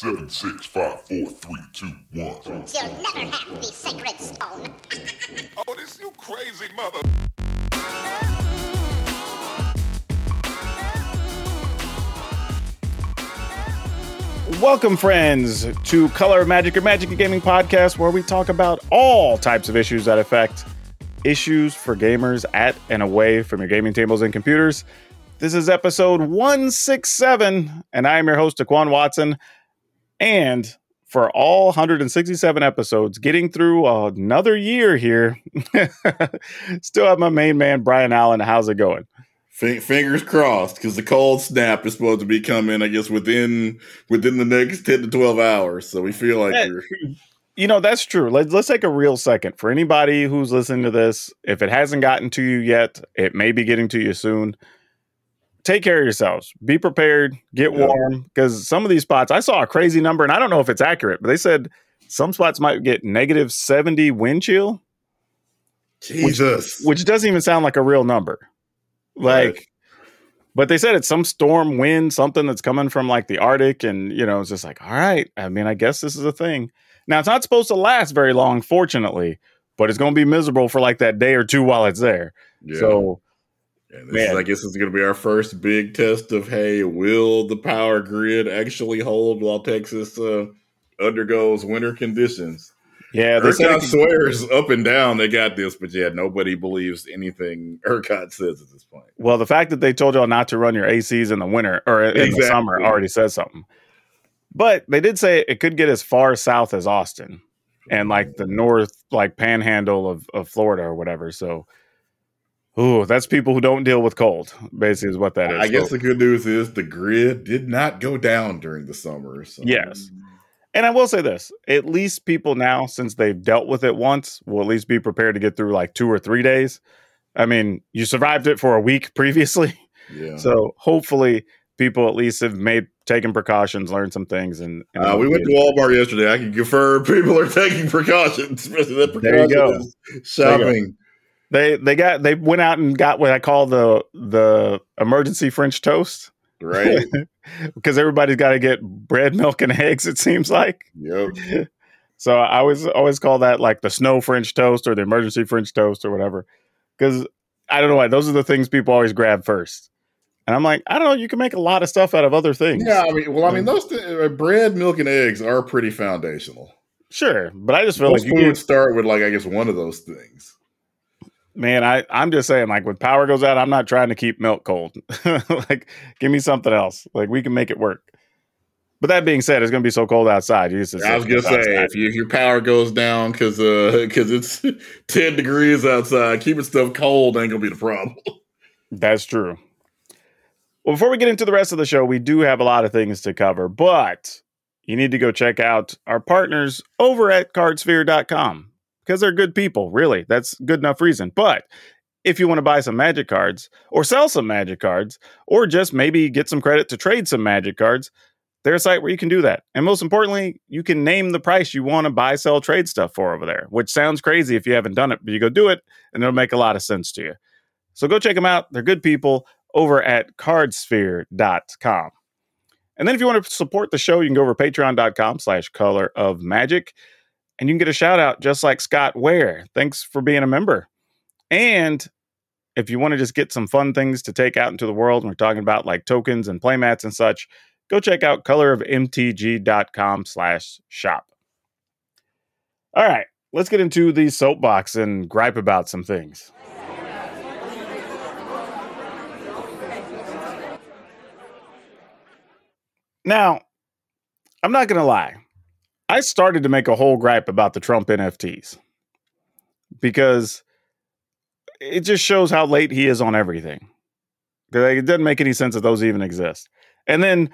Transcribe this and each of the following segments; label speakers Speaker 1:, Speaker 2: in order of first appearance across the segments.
Speaker 1: Seven, six, five, four, three, two, one.
Speaker 2: You'll never have the sacred stone.
Speaker 1: Oh, this you crazy mother.
Speaker 3: Welcome, friends, to Color of Magic or Magic and Gaming podcast, where we talk about all types of issues that affect issues for gamers at and away from your gaming tables and computers. This is episode 167, and I am your host, Daquan Watson. And for all 167 episodes, getting through another year here, still have my main man, Brian Allen. How's it going?
Speaker 4: Fingers crossed, because the cold snap is supposed to be coming, I guess, within within the next ten to twelve hours. So we feel like we're
Speaker 3: You know, that's true. Let's, let's take a real second. For anybody who's listening to this, if it hasn't gotten to you yet, it may be getting to you soon. Take care of yourselves. Be prepared. Get
Speaker 4: Yeah.
Speaker 3: warm. Because some of these spots, I saw a crazy number, and I don't know if it's accurate, but they said some spots might get negative 70 wind chill,
Speaker 4: Jesus.
Speaker 3: which doesn't even sound like a real number. Like,
Speaker 4: Right.
Speaker 3: but they said it's some storm wind, something that's coming from like the Arctic, and you know, it's just like, all right. I mean, I guess this is a thing. Now it's not supposed to last very long, fortunately, but it's going to be miserable for like that day or two while it's there.
Speaker 4: yeah.
Speaker 3: So
Speaker 4: And this is. I guess it's going to be our first big test of hey, will the power grid actually hold while Texas uh, undergoes winter conditions?
Speaker 3: yeah, they
Speaker 4: ERCOT swears up and down they got this, but yeah, nobody believes anything ERCOT says at this point.
Speaker 3: well, the fact that they told y'all not to run your ACs in the winter or in the summer already says something. But they did say it could get as far south as Austin and like the north, like panhandle of, of Florida or whatever. So, ooh, that's people who don't deal with cold. Basically, is what that is.
Speaker 4: I guess
Speaker 3: So-
Speaker 4: the good news is the grid did not go down during the summer. So.
Speaker 3: Yes. And I will say this: at least people now, since they've dealt with it once, will at least be prepared to get through like two or three days. I mean, you survived it for a week previously,
Speaker 4: Yeah.
Speaker 3: so hopefully people at least have made taken precautions, learned some things, and, and
Speaker 4: Uh, we went to Walmart yesterday. I can confirm people are taking precautions. That
Speaker 3: There you go.
Speaker 4: shopping.
Speaker 3: They they got they went out and got what I call the the emergency French toast
Speaker 4: Right?
Speaker 3: because everybody's got to get bread, milk, and eggs. It seems like.
Speaker 4: yep.
Speaker 3: So I always always call that like the snow French toast or the emergency French toast or whatever. Because I don't know why those are the things people always grab first. And I'm like, I don't know, you can make a lot of stuff out of other things.
Speaker 4: Yeah, I mean, well, I mean, those th- uh, bread, milk, and eggs are pretty foundational.
Speaker 3: Sure. But I just feel
Speaker 4: Most
Speaker 3: like you get,
Speaker 4: start with, like, I guess one of those things.
Speaker 3: Man, I, I'm just saying, like when power goes out, I'm not trying to keep milk cold. like, give me something else. Like we can make it work. But that being said, it's gonna be so cold outside. You
Speaker 4: I was gonna say, if, you, if your power goes down because because uh, it's ten degrees outside, keeping stuff cold ain't gonna be the problem.
Speaker 3: That's true. Well, before we get into the rest of the show, we do have a lot of things to cover, but you need to go check out our partners over at cardsphere.com because they're good people, really. That's good enough reason. But if you want to buy some magic cards or sell some magic cards or just maybe get some credit to trade some magic cards, they're a site where you can do that. And most importantly, you can name the price you want to buy, sell, trade stuff for over there, which sounds crazy if you haven't done it, but you go do it and it'll make a lot of sense to you. So go check them out. They're good people over at cardsphere.com. And then if you want to support the show, you can go over patreon.com slash color of magic and you can get a shout out just like Scott Ware. Thanks for being a member. And if you want to just get some fun things to take out into the world, and we're talking about like tokens and playmats and such, go check out colorofmtg.com slash shop. All right, let's get into the soapbox and gripe about some things. Now, I'm not going to lie. I started to make a whole gripe about the Trump NFTs because it just shows how late he is on everything. 'Cause, like, It doesn't make any sense that those even exist. And then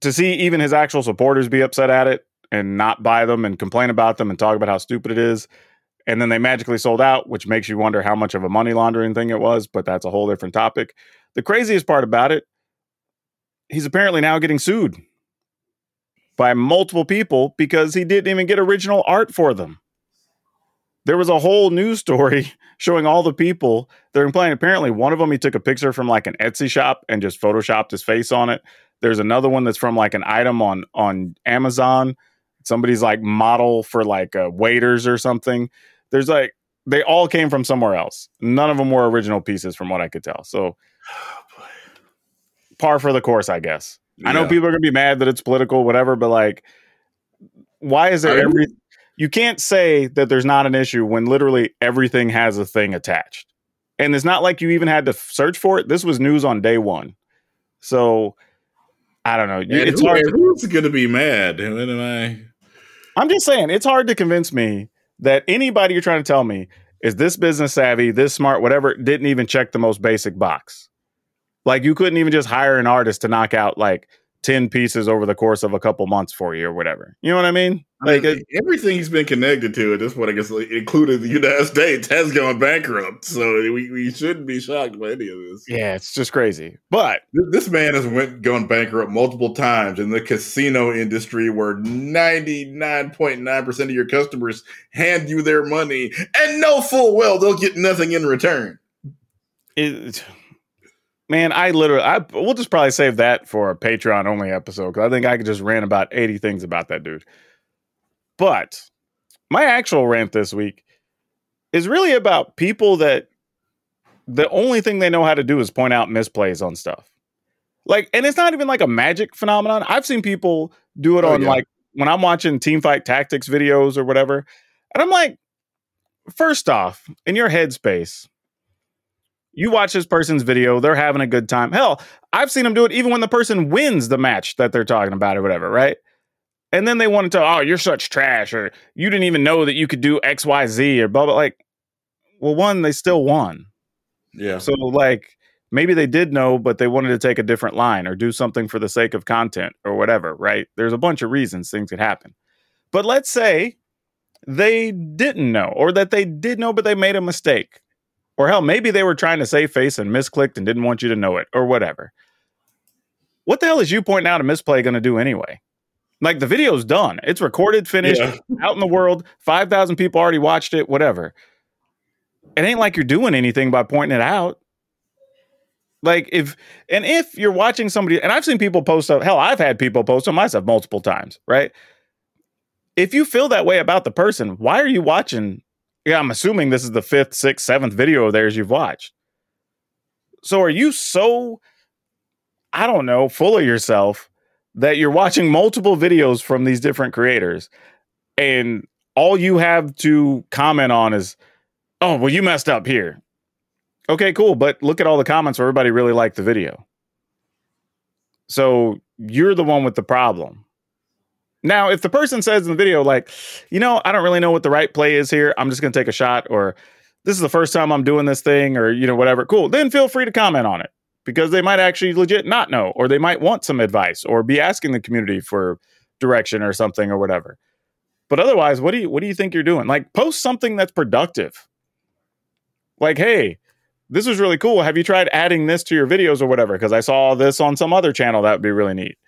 Speaker 3: to see even his actual supporters be upset at it and not buy them and complain about them and talk about how stupid it is. And then they magically sold out, which makes you wonder how much of a money laundering thing it was, but that's a whole different topic. The craziest part about it, he's apparently now getting sued by multiple people because he didn't even get original art for them. There was a whole news story showing all the people they're playing. Apparently, one of them he took a picture from like an Etsy shop and just photoshopped his face on it. There's another one that's from like an item on on Amazon. Somebody's like model for like uh, waiters or something. There's like they all came from somewhere else. None of them were original pieces, from what I could tell. So par for the course, I guess. I know people are gonna be mad that it's political, whatever, but like, why is it
Speaker 4: I-
Speaker 3: every? You can't say that there's not an issue when literally everything has a thing attached, and it's not like you even had to search for it. This was news on day one, so I don't know. It's
Speaker 4: who-
Speaker 3: hard.
Speaker 4: and who's going to be mad? When am I?
Speaker 3: I'm just saying, it's hard to convince me that anybody you're trying to tell me is this business savvy, this smart, whatever, didn't even check the most basic box. Like you couldn't even just hire an artist to knock out like 10 pieces over the course of a couple months for you or whatever. You know what I mean? Like,
Speaker 4: I mean, everything he's been connected to at this point, I guess, including the United States, has gone bankrupt. So we, we shouldn't be shocked by any of this.
Speaker 3: yeah, it's just crazy. But
Speaker 4: Th- This man has went gone bankrupt multiple times in the casino industry, where ninety nine point nine percent of your customers hand you their money and know full well they'll get nothing in return.
Speaker 3: it, man, I literally, I we'll just probably save that for a Patreon only episode because I think I could just rant about 80 things about that dude. But my actual rant this week is really about people that the only thing they know how to do is point out misplays on stuff. Like, and it's not even like a magic phenomenon. I've seen people do it
Speaker 4: Oh,
Speaker 3: on
Speaker 4: yeah.
Speaker 3: like when I'm watching team fight tactics videos or whatever. And I'm like, first off, in your headspace, you watch this person's video, they're having a good time. Hell, I've seen them do it even when the person wins the match that they're talking about or whatever, right? And then they want to tell, oh, you're such trash, or you didn't even know that you could do XYZ or blah blah. Like, well, one, they still won.
Speaker 4: Yeah,
Speaker 3: So like maybe they did know, but they wanted to take a different line or do something for the sake of content or whatever, right? There's a bunch of reasons things could happen. But let's say they didn't know, or that they did know, but they made a mistake. Or hell, maybe they were trying to save face and misclicked and didn't want you to know it, or whatever. What the hell is you pointing out a misplay going to do anyway? Like the video's done, it's recorded, finished,
Speaker 4: Yeah.
Speaker 3: out in the world. Five thousand people already watched it. Whatever. It ain't like you're doing anything by pointing it out. Like if and if you're watching somebody, and I've seen people post up. Hell, I've had people post on myself multiple times. Right. If you feel that way about the person, why are you watching? Yeah, I'm assuming this is the fifth, sixth, seventh video of theirs you've watched. So are you so, I don't know, full of yourself that you're watching multiple videos from these different creators and all you have to comment on is, oh, well, you messed up here. Okay, cool. But look at all the comments where everybody really liked the video. So you're the one with the problem. Now, if the person says in the video, like, you know, I don't really know what the right play is here, I'm just going to take a shot, or this is the first time I'm doing this thing, or, you know, whatever, cool, then feel free to comment on it because they might actually legit not know, or they might want some advice, or be asking the community for direction or something, or whatever. But otherwise, what do you what do you think you're doing? Like, post something that's productive. Like, hey, this was really cool. Have you tried adding this to your videos or whatever? Because I saw this on some other channel. That would be really neat.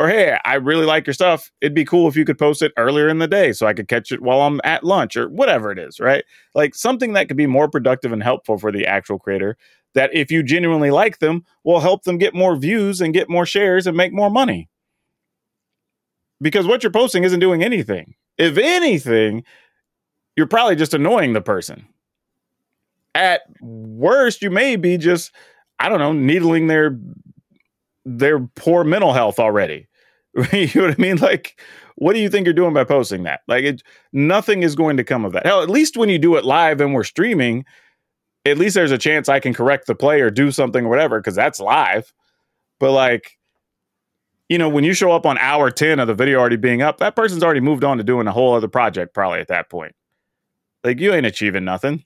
Speaker 3: Or hey, I really like your stuff. It'd be cool if you could post it earlier in the day so I could catch it while I'm at lunch or whatever it is, right? Like something that could be more productive and helpful for the actual creator. That if you genuinely like them, will help them get more views and get more shares and make more money. Because what you're posting isn't doing anything. If anything, you're probably just annoying the person. At worst, you may be just, I don't know, needling their their poor mental health already. you know what I mean? Like, what do you think you're doing by posting that? Like, it, nothing is going to come of that. Hell, at least when you do it live and we're streaming, at least there's a chance I can correct the play or do something or whatever because that's live. But like, you know, when you show up on hour 10 of the video already being up, that person's already moved on to doing a whole other project probably at that point. Like, you ain't achieving nothing.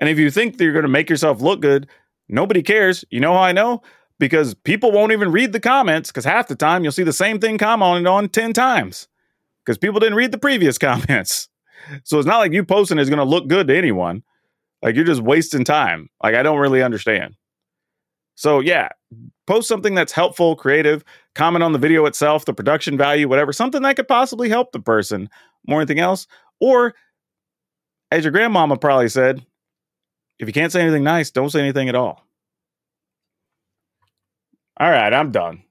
Speaker 3: And if you think that you're going to make yourself look good, nobody cares. You know how I know? Because people won't even read the comments because half the time you'll see the same thing commented on 10 times because people didn't read the previous comments. So it's not like you posting is going to look good to anyone. Like you're just wasting time. Like I don't really understand. So yeah, post something that's helpful, creative, comment on the video itself, the production value, whatever, something that could possibly help the person more anything else. Or as your grandmama probably said, if you can't say anything nice, don't say anything at all. All right, I'm done.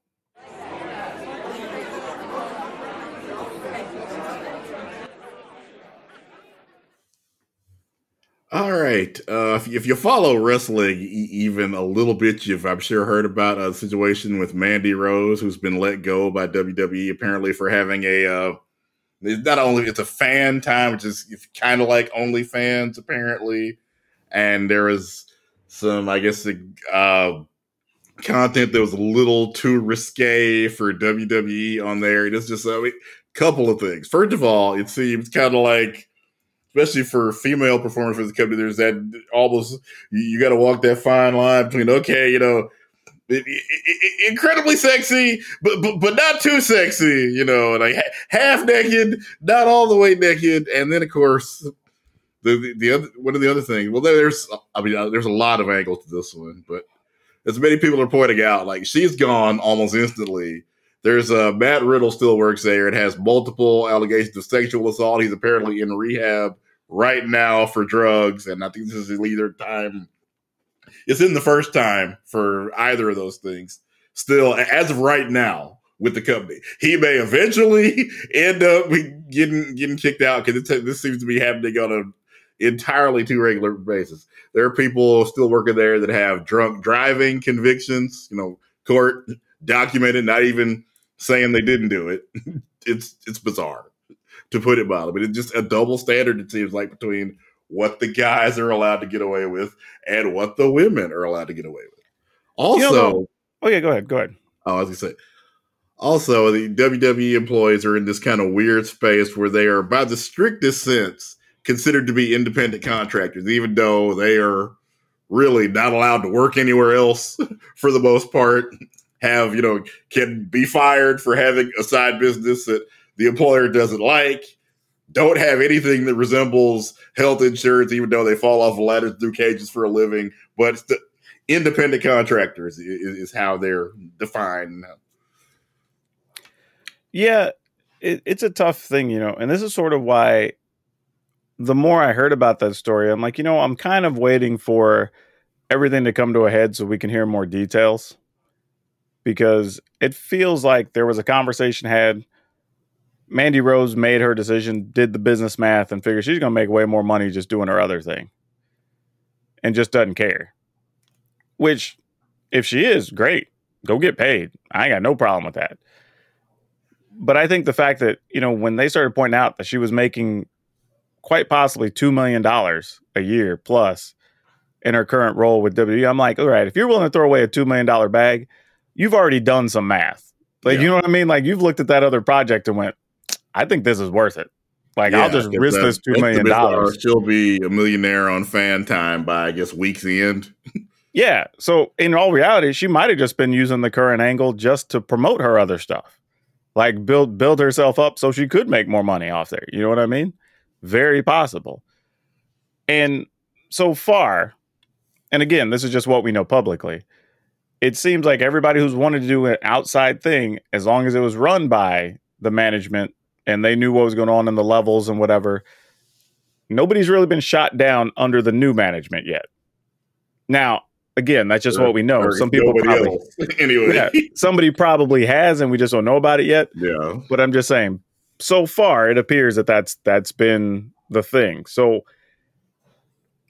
Speaker 4: All right. Uh, if, if you follow wrestling e- even a little bit, you've I'm sure heard about a situation with Mandy Rose, who's been let go by WWE apparently for having a. Uh, it's not only it's a fan time, which is kind of like OnlyFans apparently, and there was some, I guess, uh, content that was a little too risque for WWE on there. It's just a I mean, couple of things. First of all, it seems kind of like especially for female performers for the company, there's that almost you, you got to walk that fine line between okay, you know, it, it, it, incredibly sexy, but, but but not too sexy, you know, like half naked, not all the way naked, and then of course the the, the other one of the other things. Well, there's I mean, uh, there's a lot of angles to this one, but as many people are pointing out, like she's gone almost instantly. There's uh, Matt Riddle still works there and has multiple allegations of sexual assault. He's apparently in rehab right now for drugs, and I think this is either time. It's in the first time for either of those things. Still, as of right now, with the company, he may eventually end up getting getting kicked out because this seems to be happening on a entirely too regular basis. There are people still working there that have drunk driving convictions, you know, court documented, not even saying they didn't do it. it's it's bizarre to put it mildly, but it's just a double standard. It seems like between what the guys are allowed to get away with and what the women are allowed to get away with. Also, you know,
Speaker 3: oh yeah, go ahead, go ahead.
Speaker 4: Oh, I was gonna say. Also, the WWE employees are in this kind of weird space where they are, by the strictest sense, considered to be independent contractors, even though they are really not allowed to work anywhere else for the most part. Have, you know, can be fired for having a side business that the employer doesn't like, don't have anything that resembles health insurance, even though they fall off ladders through cages for a living. But independent contractors is, is how they're defined.
Speaker 3: Yeah, it, it's a tough thing, you know, and this is sort of why the more I heard about that story, I'm like, you know, I'm kind of waiting for everything to come to a head so we can hear more details because it feels like there was a conversation had. Mandy Rose made her decision, did the business math, and figured she's going to make way more money just doing her other thing and just doesn't care. Which, if she is, great. Go get paid. I ain't got no problem with that. But I think the fact that, you know, when they started pointing out that she was making quite possibly $2 million a year plus in her current role with WWE. I'm like, all right, if you're willing to throw away a $2 million bag, you've already done some math. Like, yeah. you know what I mean? Like, you've looked at that other project and went, I think this is worth it. Like, yeah, I'll just risk that, this $2 million. dollars.
Speaker 4: She'll be a millionaire on fan time by, I guess, week's end.
Speaker 3: yeah. So, in all reality, she might have just been using the current angle just to promote her other stuff. Like, build build herself up so she could make more money off there. You know what I mean? Very possible. And so far, and again, this is just what we know publicly. It seems like everybody who's wanted to do an outside thing, as long as it was run by the management and they knew what was going on in the levels and whatever, nobody's really been shot down under the new management yet. Now, again, that's just what we know. Some people probably
Speaker 4: anyway.
Speaker 3: Yeah, somebody probably has, and we just don't know about it yet.
Speaker 4: Yeah.
Speaker 3: But I'm just saying, so far it appears that that's that's been the thing. So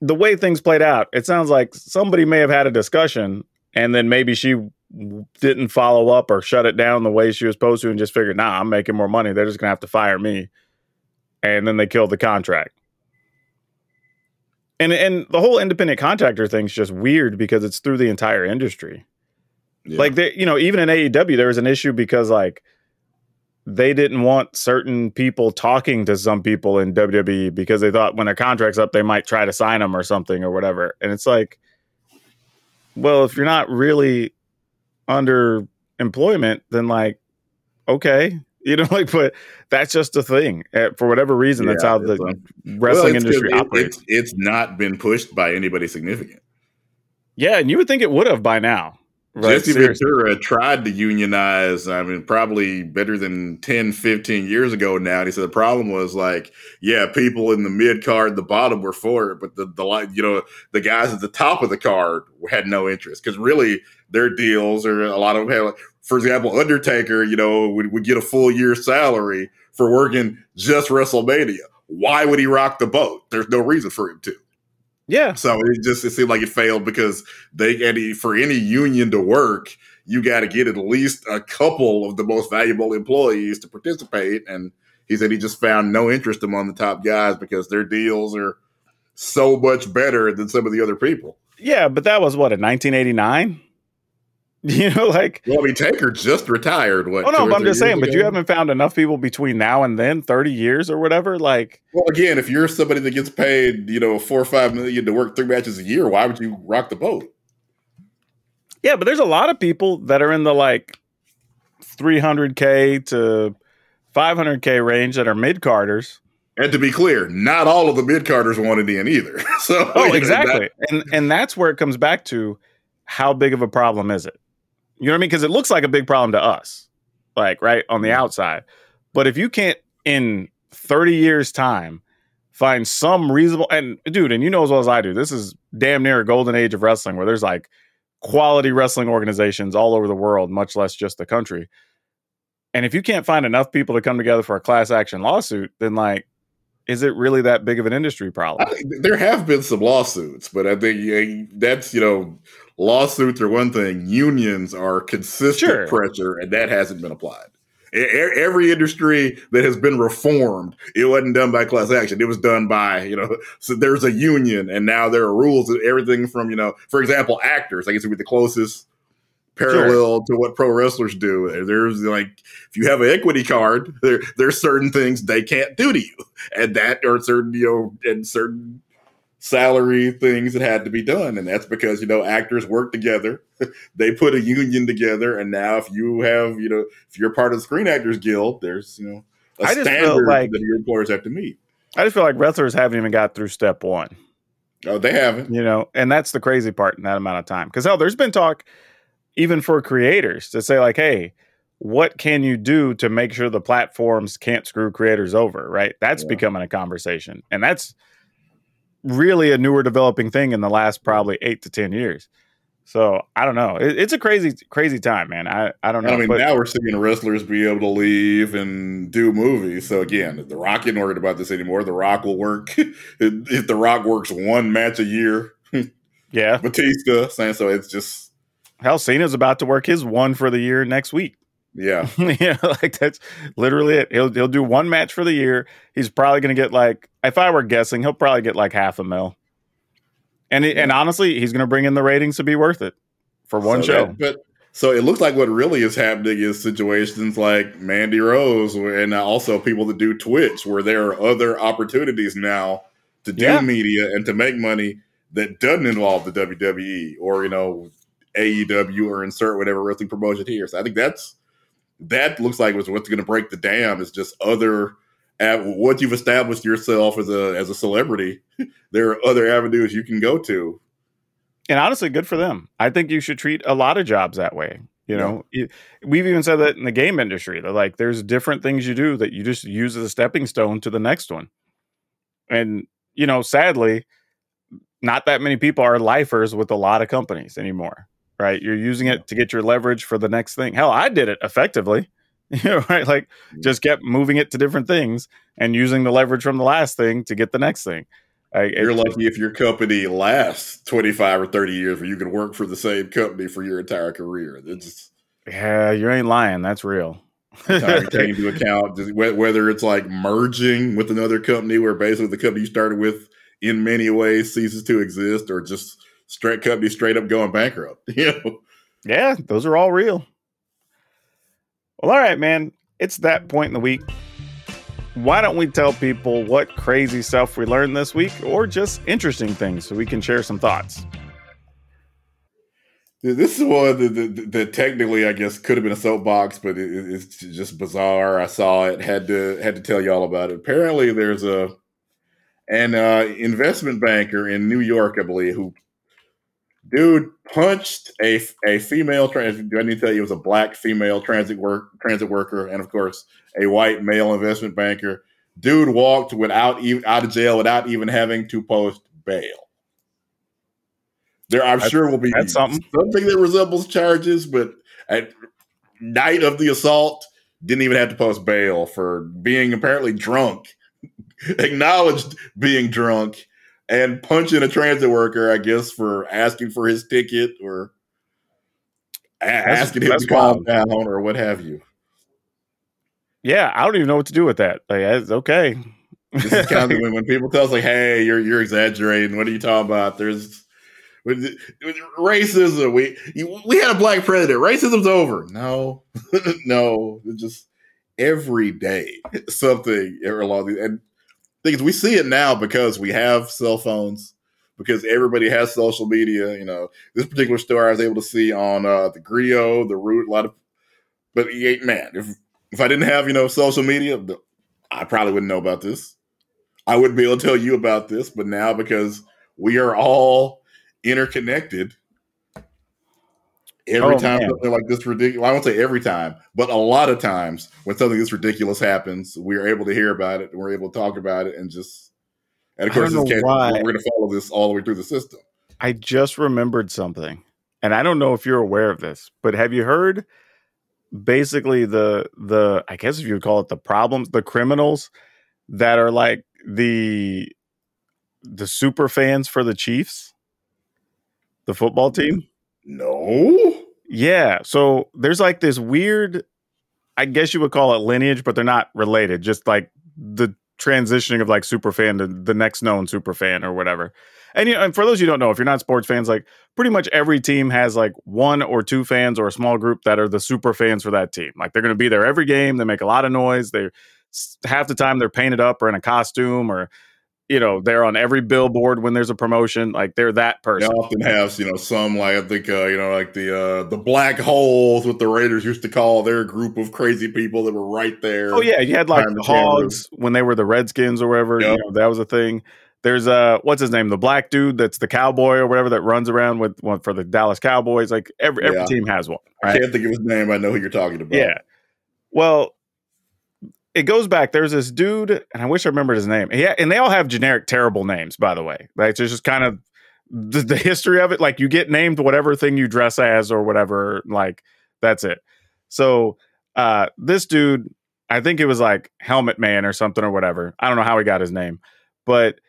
Speaker 3: the way things played out, it sounds like somebody may have had a discussion and then maybe she didn't follow up or shut it down the way she was supposed to and just figured, nah, I'm making more money. They're just gonna have to fire me. And then they killed the contract. And and the whole independent contractor thing's just weird because it's through the entire industry. Yeah. Like they, you know, even in AEW, there was an issue because like they didn't want certain people talking to some people in WWE because they thought when their contract's up, they might try to sign them or something or whatever. And it's like, well, if you're not really under employment, then like, okay, you know, like, but that's just a thing uh, for whatever reason. Yeah, that's how the um, wrestling well, industry
Speaker 4: it,
Speaker 3: operates.
Speaker 4: It's, it's not been pushed by anybody significant.
Speaker 3: Yeah, and you would think it would have by now.
Speaker 4: Right, Jesse seriously. Ventura tried to unionize, I mean, probably better than 10, 15 years ago now. And he said the problem was like, yeah, people in the mid card, the bottom were for it, but the, the like, you know, the guys at the top of the card had no interest because really their deals, or a lot of them have, for example, Undertaker, you know, would, would get a full year salary for working just WrestleMania. Why would he rock the boat? There's no reason for him to.
Speaker 3: Yeah.
Speaker 4: So it just it seemed like it failed because they any for any union to work, you got to get at least a couple of the most valuable employees to participate. And he said he just found no interest among the top guys because their deals are so much better than some of the other people.
Speaker 3: Yeah, but that was what in 1989. You know, like
Speaker 4: Well, I mean, Taker just retired. What?
Speaker 3: oh no, but I'm just saying.
Speaker 4: years
Speaker 3: But you haven't found enough people between now and then, 30 years or whatever. Like
Speaker 4: Well, again, if you're somebody that gets paid, you know, four or five million to work three matches a year, why would you rock the boat?
Speaker 3: Yeah, but there's a lot of people that are in the like 300k to 500k range that are mid carders.
Speaker 4: And to be clear, not all of the mid carders wanted in either. So,
Speaker 3: Oh,
Speaker 4: know,
Speaker 3: exactly.
Speaker 4: that-
Speaker 3: and and that's where it comes back to how big of a problem is it? You know what I mean? Because it looks like a big problem to us, like right on the outside. But if you can't in 30 years' time find some reasonable and dude, and you know as well as I do, this is damn near a golden age of wrestling where there's like quality wrestling organizations all over the world, much less just the country. And if you can't find enough people to come together for a class action lawsuit, then like, is it really that big of an industry problem?
Speaker 4: I there have been some lawsuits, but I think yeah, that's you know lawsuits are one thing. Unions are consistent
Speaker 3: Sure.
Speaker 4: pressure, and that hasn't been applied. Every industry that has been reformed, it wasn't done by class action. It was done by you know. So there's a union, and now there are rules. and Everything from you know, for example, actors. I guess would be the closest parallel to what pro wrestlers do. There's like if you have an equity card, there there's certain things they can't do to you, and that are certain you know and certain salary things that had to be done, and that's because you know actors work together. they put a union together, and now if you have you know if you're part of the Screen Actors Guild, there's you know a
Speaker 3: I just
Speaker 4: standard
Speaker 3: like-
Speaker 4: that your employers have to meet.
Speaker 3: I just feel like wrestlers haven't even got through step one.
Speaker 4: Oh, they haven't.
Speaker 3: you know and that's the crazy part in that amount of time because hell there's been talk even for creators to say like hey what can you do to make sure the platforms can't screw creators over right that's
Speaker 4: Yeah.
Speaker 3: becoming a conversation and that's really a newer developing thing in the last probably eight to ten years so i don't know it, it's a crazy crazy time man i, I don't know
Speaker 4: I mean,
Speaker 3: but-
Speaker 4: now we're seeing wrestlers be able to leave and do movies. So again, The Rock isn't worried about this anymore. The Rock will work if The Rock works one match a year.
Speaker 3: yeah
Speaker 4: Batista saying so. It's just
Speaker 3: hell cena's about to work his one for the year next week
Speaker 4: yeah.
Speaker 3: yeah, like that's literally it. He'll he'll do one match for the year. He's probably going to get like, if I were guessing, he'll probably get like half a mil. And it, and honestly, he's going to bring in the ratings to be worth it for one
Speaker 4: So
Speaker 3: show.
Speaker 4: that- but so it looks like what really is happening is situations like Mandy Rose and also people that do Twitch, where there are other opportunities now to do
Speaker 3: Yeah.
Speaker 4: media and to make money that doesn't involve the WWE or you know AEW or insert whatever wrestling promotion here. So I think that's that looks like was what's going to break the dam is just other. Once you've established yourself as a as a celebrity, there are other avenues you can go to
Speaker 3: and honestly, good for them. I think you should treat a lot of jobs that way. You know, You- we've even said that in the game industry. That like, there's different things you do that you just use as a stepping stone to the next one. And you know, sadly, not that many people are lifers with a lot of companies anymore. Right? You're using it to get your leverage for the next thing. Hell, I did it effectively. You know, right? Like, mm. just kept moving it to different things and using the leverage from the last thing to get the next thing. I,
Speaker 4: You're lucky if your company lasts 25 or 30 years where you can work for the same company for your entire career. It's
Speaker 3: Yeah, you ain't lying. That's real.
Speaker 4: taking into account whether it's like merging with another company where basically the company you started with in many ways ceases to exist or just straight company straight up going bankrupt. You know?
Speaker 3: yeah, those are all real. Well, all right, man. It's that point in the week. Why don't we tell people what crazy stuff we learned this week or just interesting things so we can share some thoughts?
Speaker 4: This is one that, that, that technically, I guess, could have been a soapbox, but it, it's just bizarre. I saw it, had to had to tell y'all about it. Apparently, there's a an uh, investment banker in New York, I believe, who dude punched a a female transit. Do I need to tell you it was a black female transit work transit worker, and of course, a white male investment banker. Dude walked without even out of jail without even having to post bail. There, I'm
Speaker 3: That's-
Speaker 4: sure will be
Speaker 3: something.
Speaker 4: something that resembles charges, but at night of the assault, didn't even have to post bail for being apparently drunk, acknowledged being drunk, and punching a transit worker, I guess, for asking for his ticket or a- asking him
Speaker 3: that's
Speaker 4: to calm
Speaker 3: wild.
Speaker 4: down or what have you.
Speaker 3: Yeah, I don't even know what to do with that. Like, it's okay.
Speaker 4: This is kind of when, when people tell us like, "Hey, you're you're exaggerating. What are you talking about?" There's with, with racism. We we had a black president. Racism's over. No, no. It's just every day something along these and things we see it now because we have cell phones because everybody has social media. You know, this particular story I was able to see on uh, the Grio, the Root, a lot of. But man, if if I didn't have you know social media, I probably wouldn't know about this. I wouldn't be able to tell you about this, but now because we are all interconnected, every
Speaker 3: Oh,
Speaker 4: time
Speaker 3: man.
Speaker 4: something like this ridiculous, I won't say every time, but a lot of times when something this ridiculous happens, we are able to hear about it and we're able to talk about it and just, and of course, this case, we're going to follow this all the way through the system.
Speaker 3: I just remembered something, and I don't know if you're aware of this, but have you heard basically the the I guess if you would call it the problems, the criminals that are like the the super fans for the Chiefs, the football team?
Speaker 4: No,
Speaker 3: Yeah. So there's like this weird, I guess you would call it lineage, but they're not related. Just like the transitioning of like super fan to the next known super fan or whatever. And you know, and for those you don't know, if you're not sports fans, like pretty much every team has like one or two fans or a small group that are the super fans for that team. Like they're going to be there every game. They make a lot of noise. They half the time they're painted up or in a costume or you know they're on every billboard when there's a promotion. Like they're that person.
Speaker 4: they often have you know some like I think uh, you know like the uh, the black holes, what the Raiders used to call their group of crazy people that were right there.
Speaker 3: Oh yeah, you had like the. Hogs when they were the Redskins or whatever.
Speaker 4: Yep.
Speaker 3: You know, that was a thing. There's uh, what's his name? The black dude that's the cowboy or whatever that runs around with one for the Dallas Cowboys. Like every every
Speaker 4: Yeah.
Speaker 3: team has one.
Speaker 4: I can't think of his name. I know who you're talking about.
Speaker 3: Yeah. Well, it goes back. There's this dude, and I wish I remembered his name. Yeah, and they all have generic, terrible names, by the way. Like it's just kind of the, the history of it. Like you get named whatever thing you dress as or whatever. Like that's it. So uh, this dude, I think it was like Helmet Man or something or whatever. I don't know how he got his name, but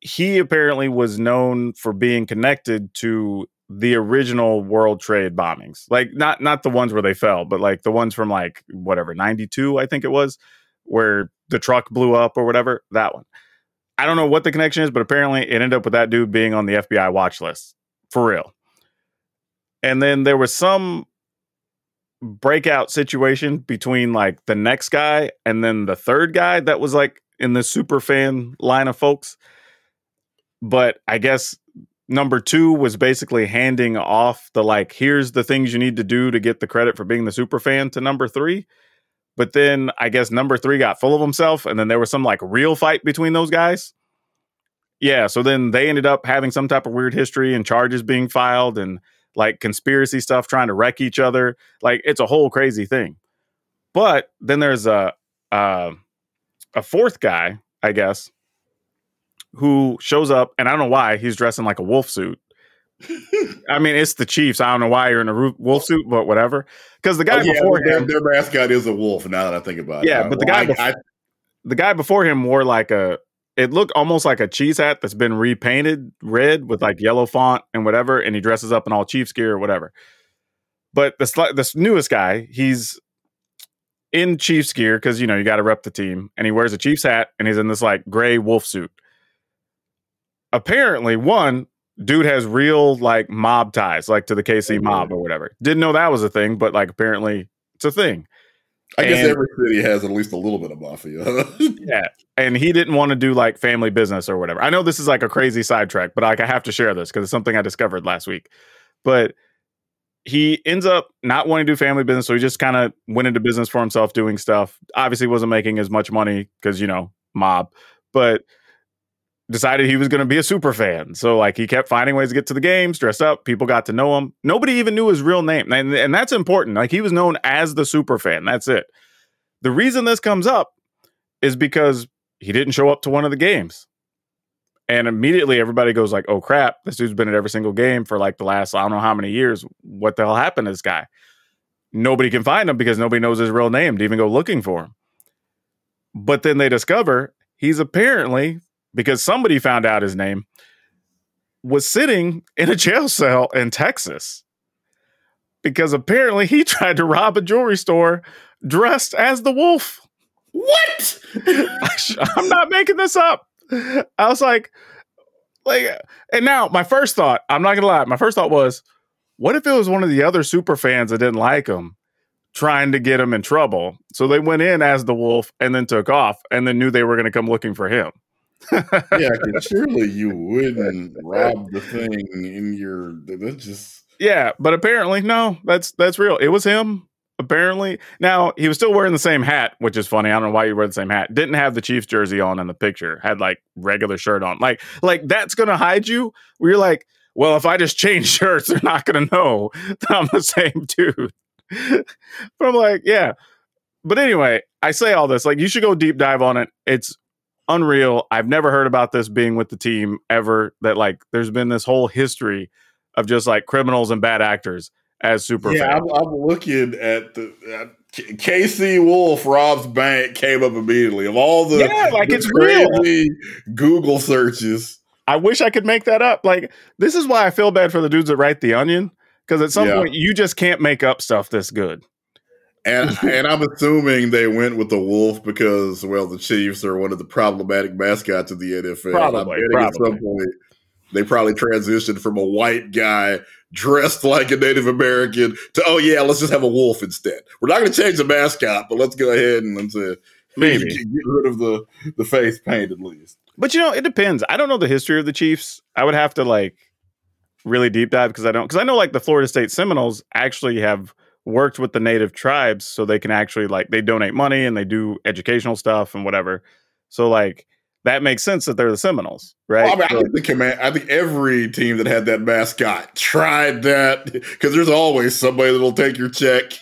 Speaker 3: he apparently was known for being connected to the original World Trade bombings. Like not not the ones where they fell, but like the ones from like whatever 92 I think it was where the truck blew up or whatever, that one. I don't know what the connection is, but apparently it ended up with that dude being on the FBI watch list. For real. And then there was some breakout situation between like the next guy and then the third guy that was like in the super fan line of folks. But I guess number two was basically handing off the like, here's the things you need to do to get the credit for being the super fan to number three. But then I guess number three got full of himself, and then there was some like real fight between those guys. Yeah, so then they ended up having some type of weird history and charges being filed and like conspiracy stuff trying to wreck each other. Like it's a whole crazy thing. But then there's a uh, a fourth guy, I guess, who shows up, and I don't know why he's dressed in like a wolf suit. I mean, it's the Chiefs. I don't know why you're in a wolf suit, but whatever. Because the guy
Speaker 4: Oh, yeah,
Speaker 3: before
Speaker 4: their,
Speaker 3: him,
Speaker 4: their mascot is a wolf. Now that I think about it,
Speaker 3: Yeah, but the guy
Speaker 4: I-
Speaker 3: bef-
Speaker 4: I-
Speaker 3: the guy before him wore like a it looked almost like a cheese hat that's been repainted red with like yellow font and whatever and he dresses up in all chiefs gear or whatever but this this newest guy he's in chiefs gear because you know you got to rep the team and he wears a chiefs hat and he's in this like gray wolf suit apparently one dude has real like mob ties like to the kc
Speaker 4: Mhm.
Speaker 3: mob or whatever didn't know that was a thing but like apparently it's a thing
Speaker 4: I guess every city has at least a little bit of mafia.
Speaker 3: Yeah. And he didn't want to do like family business or whatever. I know this is like a crazy sidetrack, but like I have to share this because it's something I discovered last week. But he ends up not wanting to do family business. So he just kind of went into business for himself doing stuff. Obviously wasn't making as much money because, you know, mob, but decided he was going to be a super fan. So like he kept finding ways to get to the games, dress up. People got to know him. Nobody even knew his real name. And, and that's important. Like he was known as the super fan. That's it. The reason this comes up is because he didn't show up to one of the games. And immediately everybody goes like, "Oh crap! This dude's been at every single game for like the last I don't know how many years. What the hell happened to this guy?" Nobody can find him because nobody knows his real name to even go looking for him. But then they discover he's apparently because somebody found out his name was sitting in a jail cell in Texas because apparently he tried to rob a jewelry store dressed as the wolf.
Speaker 4: What?
Speaker 3: I'm not making this up. I was like, like, and now my first thought, I'm not gonna lie, my first thought was, what if it was one of the other super fans that didn't like him trying to get him in trouble? So they went in as the wolf and then took off and then knew they were gonna come looking for him.
Speaker 4: Yeah, surely you wouldn't rob the thing in your. That's just.
Speaker 3: Yeah, but apparently no, that's that's real. It was him. Apparently, now he was still wearing the same hat, which is funny. I don't know why you wear the same hat. Didn't have the Chiefs jersey on in the picture. Had like regular shirt on. Like like that's gonna hide you. Where you're like, well, if I just change shirts, they're not gonna know that I'm the same dude. but I'm like, yeah. But anyway, I say all this like you should go deep dive on it. It's unreal. I've never heard about this being with the team ever. That like there's been this whole history of just like criminals and bad actors as super
Speaker 4: Yeah. I'm, I'm looking at the. K- KC Wolf robs bank came up immediately of all the
Speaker 3: Yeah, like
Speaker 4: the
Speaker 3: it's real.
Speaker 4: Google searches.
Speaker 3: I wish I could make that up. Like this is why I feel bad for the dudes that write the Onion because at some
Speaker 4: Yeah.
Speaker 3: point you just can't make up stuff this good.
Speaker 4: And and I'm assuming they went with the wolf because well the Chiefs are one of the problematic mascots of the NFL. I'm
Speaker 3: Probably,
Speaker 4: at
Speaker 3: probably.
Speaker 4: some point they probably transitioned from a white guy dressed like a Native American to oh yeah let's just have a wolf instead. We're not going to change the mascot, but let's go ahead and let's uh,
Speaker 3: Maybe.
Speaker 4: get rid of the the face paint at least.
Speaker 3: But you know, it depends. I don't know the history of the Chiefs. I would have to like really deep dive because I don't because I know like the Florida State Seminoles actually have worked with the native tribes so they can actually like they donate money and they do educational stuff and whatever. So like that makes sense that they're the Seminoles, right?
Speaker 4: Well, I, mean, I think the command. I think every team that had that mascot tried that because there's always somebody that'll take your check.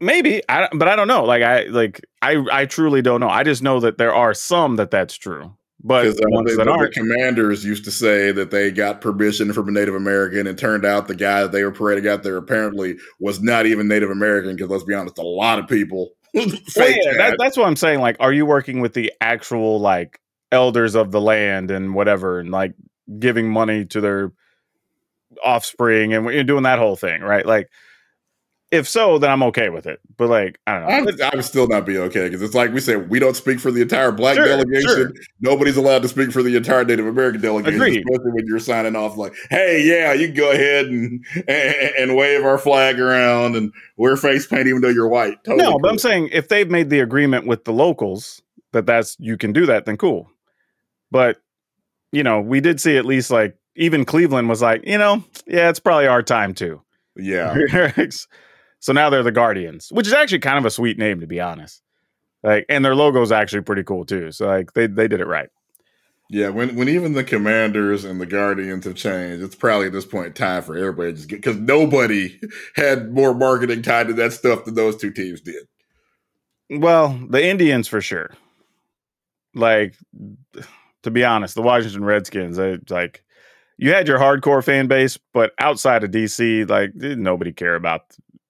Speaker 3: Maybe, I, but I don't know. Like I like I I truly don't know. I just know that there are some that that's true, but
Speaker 4: Because
Speaker 3: uh, the
Speaker 4: the,
Speaker 3: that
Speaker 4: the
Speaker 3: aren't.
Speaker 4: commanders used to say that they got permission from a Native American, and turned out the guy that they were parading out there apparently was not even Native American. Because let's be honest, a lot of people.
Speaker 3: Well, yeah,
Speaker 4: that.
Speaker 3: that, that's what I'm saying. Like, are you working with the actual like elders of the land and whatever, and like giving money to their offspring and you're doing that whole thing, right? Like, if so, then I'm okay with it. But like, I don't know.
Speaker 4: I would, still not be okay because it's like we said, we don't speak for the entire black
Speaker 3: Sure,
Speaker 4: delegation.
Speaker 3: sure.
Speaker 4: Nobody's allowed to speak for the entire Native American delegation,
Speaker 3: Agreed.
Speaker 4: especially when you're signing off like, "Hey, yeah, you can go ahead and, and and wave our flag around and wear face paint, even though you're white." Totally
Speaker 3: no, but I'm saying if they've made the agreement with the locals that that's you can do that, then cool. But you know, we did see at least like even Cleveland was like, you know, yeah, it's probably our time too.
Speaker 4: yeah,
Speaker 3: so now they're the Guardians, which is actually kind of a sweet name to be honest. Like, and their logo is actually pretty cool too. So like they they did it right.
Speaker 4: yeah. When when even the Commanders and the Guardians have changed, it's probably at this point time for everybody to just get because nobody had more marketing tied to that stuff than those two teams did.
Speaker 3: Well, the Indians for sure. Like, to be honest, the Washington Redskins, they like you had your hardcore fan base, but outside of DC, like nobody care about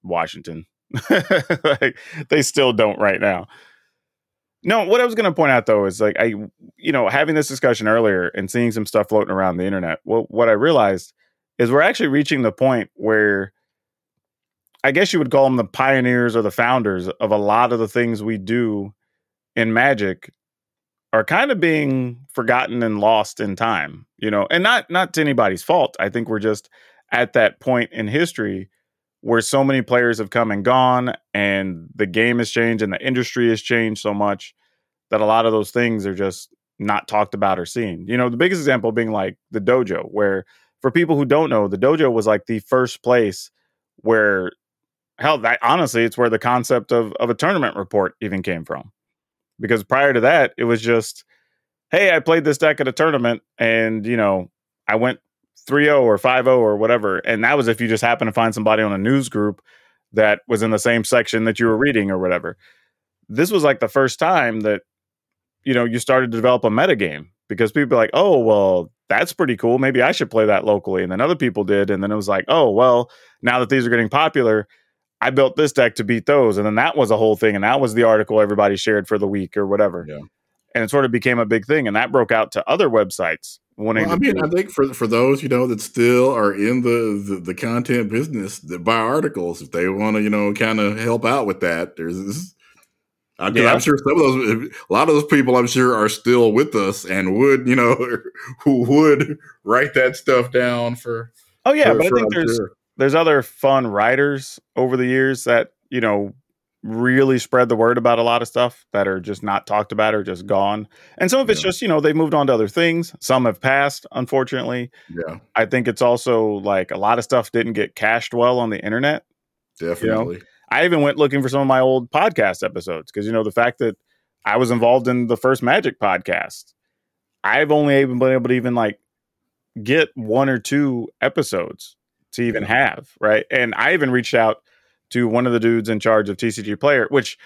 Speaker 3: Washington. like they still don't right now. No, what I was going to point out though is like I, you know, having this discussion earlier and seeing some stuff floating around the internet. Well, what I realized is we're actually reaching the point where I guess you would call them the pioneers or the founders of a lot of the things we do in Magic are kind of being forgotten and lost in time, you know, and not not to anybody's fault. I think we're just at that point in history where so many players have come and gone and the game has changed and the industry has changed so much that a lot of those things are just not talked about or seen. You know, the biggest example being like the dojo, where for people who don't know, the dojo was like the first place where hell that honestly it's where the concept of of a tournament report even came from because prior to that it was just hey i played this deck at a tournament and you know i went 3-0 or 5-0 or whatever and that was if you just happened to find somebody on a news group that was in the same section that you were reading or whatever this was like the first time that you know you started to develop a metagame because people like, oh, well, that's pretty cool. Maybe I should play that locally. And then other people did. And then it was like, oh, well, now that these are getting popular, I built this deck to beat those. And then that was a whole thing. And that was the article everybody shared for the week or whatever.
Speaker 4: Yeah.
Speaker 3: And it sort of became a big thing. And that broke out to other websites. Wanting
Speaker 4: Well, I mean,
Speaker 3: do-
Speaker 4: I think for for those you know that still are in the the, the content business that buy articles, if they want to you know kind of help out with that, there's this. I, 'cause
Speaker 3: Yeah.
Speaker 4: I'm sure some of those, a lot of those people, I'm sure, are still with us and would, you know, who would write that stuff down for.
Speaker 3: oh, yeah.
Speaker 4: for-
Speaker 3: but I think
Speaker 4: I'm
Speaker 3: there's,
Speaker 4: sure.
Speaker 3: there's other fun writers over the years that, you know, really spread the word about a lot of stuff that are just not talked about or just gone. And some of it's
Speaker 4: Yeah.
Speaker 3: just, you know, they've moved on to other things. Some have passed, unfortunately.
Speaker 4: Yeah,
Speaker 3: I think it's also like a lot of stuff didn't get cached well on the internet.
Speaker 4: definitely.
Speaker 3: I even went looking for some of my old podcast episodes because, you know, the fact that I was involved in the first Magic podcast, I've only even been able to even like get one or two episodes to even have, right? And I even reached out to one of the dudes in charge of TCG Player, which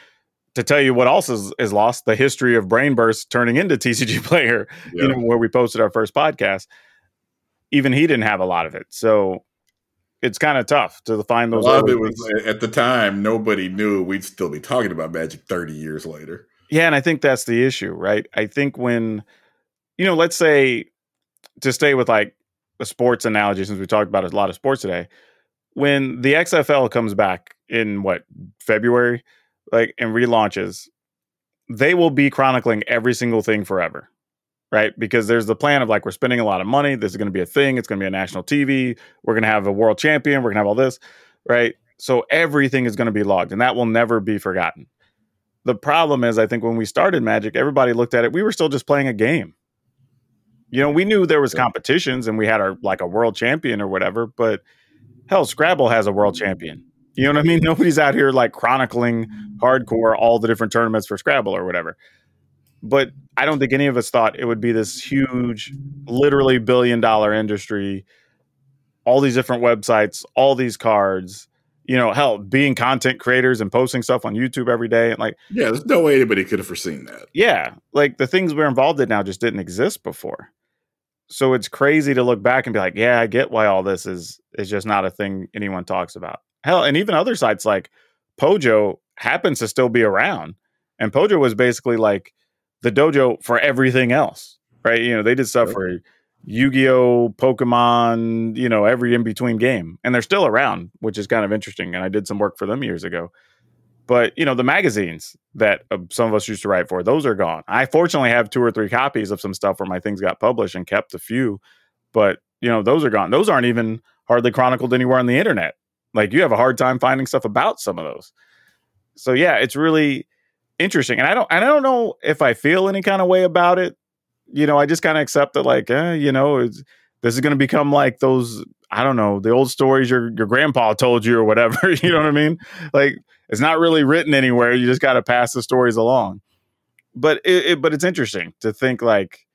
Speaker 3: to tell you what else is, is lost, the history of Brainburst turning into TCG Player,
Speaker 4: Yeah.
Speaker 3: you know, where we posted our first podcast. Even he didn't have a lot of it. So it's kind of tough to find
Speaker 4: a
Speaker 3: those.
Speaker 4: lot of it was at the time nobody knew we'd still be talking about Magic 30 years later.
Speaker 3: Yeah, and I think that's the issue, right? I think when, you know, let's say to stay with like a sports analogy, since we talked about a lot of sports today, when the XFL comes back in what February, like and relaunches, they will be chronicling every single thing forever, right? Because there's the plan of like we're spending a lot of money. This is going to be a thing. It's going to be a national TV. We're going to have a world champion. We're going to have all this, right? So everything is going to be logged, and that will never be forgotten the problem is i think when we started magic everybody looked at it we were still just playing a game you know we knew there was competitions and we had our like a world champion or whatever but hell scrabble has a world mm-hmm. champion. You know what i mean? Nobody's out here like chronicling mm-hmm. hardcore all the different tournaments for scrabble or whatever. But i don't think any of us thought it would be this huge literally billion dollar industry all these different websites all these cards you know hell being content creators and posting stuff on youtube every day and like
Speaker 4: Yeah, there's no way anybody could have foreseen that.
Speaker 3: yeah, like the things we're involved in now just didn't exist before. So it's crazy to look back and be like, yeah, I get why all this is is just not a thing anyone talks about. Hell, and even other sites like Pojo happens to still be around. And Pojo was basically like the dojo for everything else, right? You know, they did stuff
Speaker 4: Yep.
Speaker 3: for Yu-Gi-Oh, Pokemon, you know, every in between game. And they're still around, which is kind of interesting. And I did some work for them years ago but you know the magazines that uh, some of us used to write for those are gone. I fortunately have two or three copies of some stuff where my things got published and kept a few. But you know those are gone. Those aren't even hardly chronicled anywhere on the internet. Like you have a hard time finding stuff about some of those. So yeah it's really interesting. And i don't i don't know if i feel any kind of way about it. You know i just kind of accept that like eh, you know this is going to become like those i don't know the old stories your your grandpa told you or whatever you know what i mean like it's not really written anywhere. You just got to pass the stories along. But it, it, but it's interesting to think like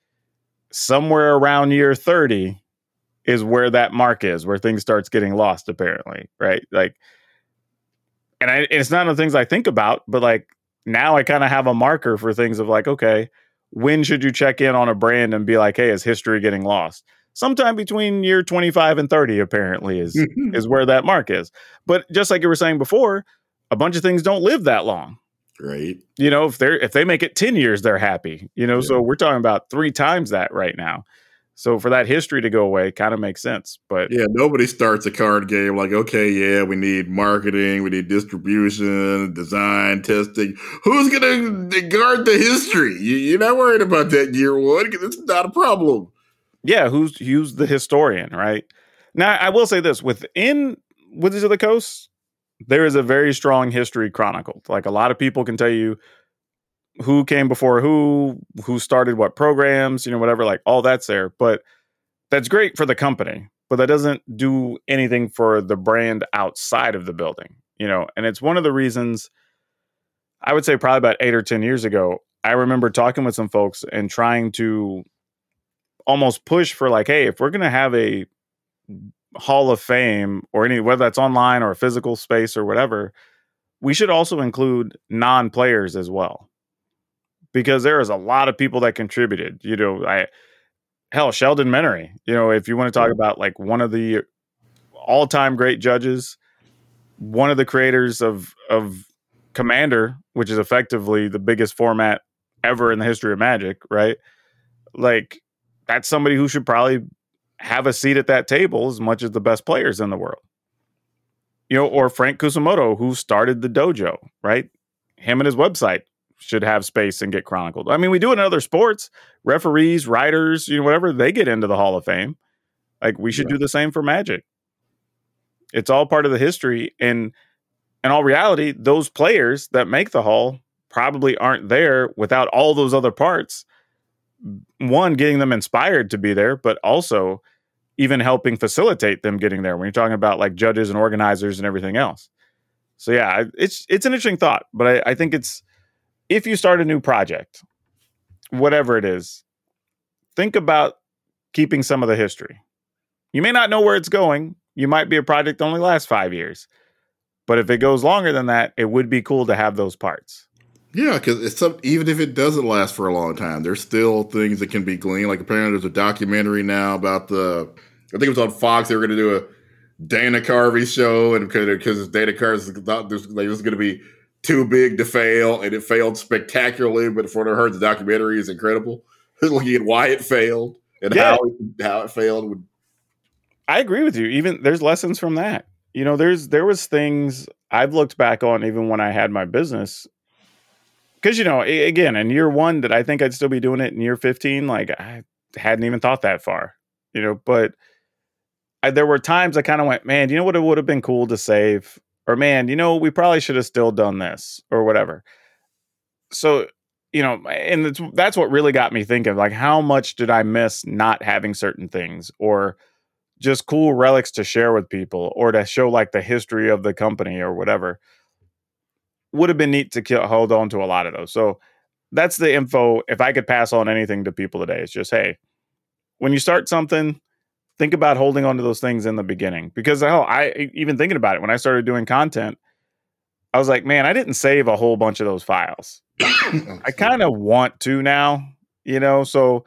Speaker 3: somewhere around year 30 is where that mark is, where things starts getting lost apparently, right? Like and I, it's not the things I think about, but like now I kind of have a marker for things of like, okay, when should you check in on a brand and be like, hey, is history getting lost? Sometime between year 25 and 30 apparently is is where that mark is. But just like you were saying before, a bunch of things don't live that long.
Speaker 4: Right.
Speaker 3: You know, if they're if they make it 10 years, they're happy. You know, so we're talking about three times that right now. So for that history to go away kind of makes sense. But
Speaker 4: Yeah, nobody starts a card game like, okay, yeah, we need marketing, we need distribution, design, testing. Who's going to guard the history? You- You're not worried about that year one because it's not a problem.
Speaker 3: Yeah, who's who's the historian, right? Now I will say this within Wizards of the Coast, there is a very strong history chronicled. Like a lot of people can tell you who came before who, who started what programs, you know, whatever, like all that's there. But that's great for the company, but that doesn't do anything for the brand outside of the building, you know. And it's one of the reasons I would say probably about eight or 10 years ago, I remember talking with some folks and trying to almost push for like, hey, if we're going to have a hall of fame or any, whether that's online or a physical space or whatever, we should also include non players as well. because there is a lot of people that contributed. You know, I hell Sheldon Menery. You know, if you want to talk about like one of the all time great judges, one of the creators of of Commander, which is effectively the biggest format ever in the history of Magic, right? Like that's somebody who should probably have a seat at that table as much as the best players in the world. You know, or Frank Kusumoto, who started the dojo, right? Him and his website should have space and get chronicled. I mean, we do it in other sports. Referees, writers, you know, whatever, they get into the Hall of Fame. Like we should do the same for Magic. It's all part of the history. And in all reality, those players that make the hall probably aren't there without all those other parts. One, getting them inspired to be there, but also even helping facilitate them getting there when you're talking about like judges and organizers and everything else. So yeah, it's it's an interesting thought, but I, I think it's if you start a new project, whatever it is, think about keeping some of the history. You may not know where it's going. You might be a project that only lasts five years. But if it goes longer than that, it would be cool to have those parts.
Speaker 4: Yeah, because it's some, even if it doesn't last for a long time, there's still things that can be gleaned. Like apparently, there's a documentary now about the. I think it was on Fox. They were going to do a Dana Carvey show, and because Dana Carvey thought this like, this going to be too big to fail, and it failed spectacularly. But from what I heard, the documentary is incredible. Looking at why it failed and
Speaker 3: Yeah.
Speaker 4: how it, how it failed would
Speaker 3: I agree with you. Even there's lessons from that. You know, there's there was things I've looked back on even when I had my business. Because you know, again, in year one, that I think I'd still be doing it in year 15. Like I hadn't even thought that far. You know, but I, there were times I kind of went, man, you know what? It would have been cool to save, or man, you know, we probably should have still done this, or whatever. So, you know, and that's what really got me thinking, like, how much did I miss not having certain things, or just cool relics to share with people or to show like the history of the company or whatever would have been neat to kill, hold on to a lot of those so that's the info if i could pass on anything to people today it's just hey when you start something think about holding on to those things in the beginning because hell i e, even thinking about it when i started doing content i was like man i didn't save a whole bunch of those files I kind of want to now, you know. So,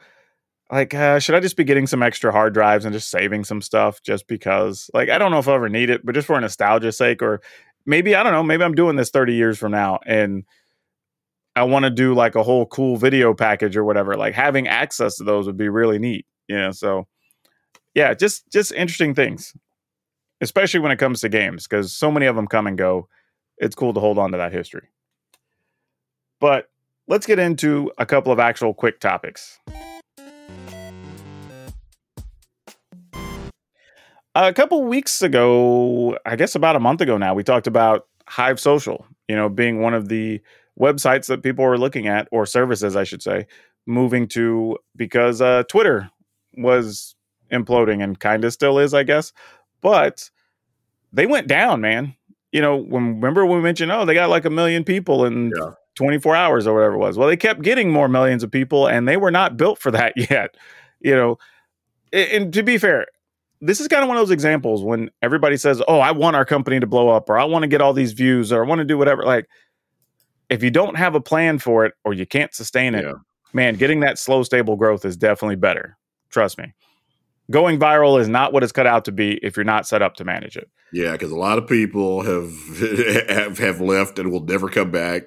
Speaker 3: like, uh, should I just be getting some extra hard drives and just saving some stuff just because? Like, I don't know if I'll ever need it, but just for nostalgia's sake, or maybe I don't know. Maybe I'm doing this 30 years from now, and I want to do like a whole cool video package or whatever. Like, having access to those would be really neat, you know. So, yeah, just just interesting things, especially when it comes to games, because so many of them come and go. It's cool to hold on to that history. But let's get into a couple of actual quick topics. A couple weeks ago, I guess about a month ago now, we talked about Hive Social, you know, being one of the websites that people were looking at, or services, I should say, moving to because uh, Twitter was imploding and kind of still is, I guess. But they went down, man. You know, when remember when we mentioned, oh, they got like a million people in
Speaker 4: Yeah.
Speaker 3: 24 hours or whatever it was. Well, they kept getting more millions of people and they were not built for that yet. You know, and to be fair, this is kind of one of those examples when everybody says, "Oh, I want our company to blow up or I want to get all these views or I want to do whatever." Like if you don't have a plan for it or you can't sustain it,
Speaker 4: Yeah.
Speaker 3: man, getting that slow stable growth is definitely better. Trust me. Going viral is not what it's cut out to be if you're not set up to manage it.
Speaker 4: Yeah, because a lot of people have have have left and will never come back.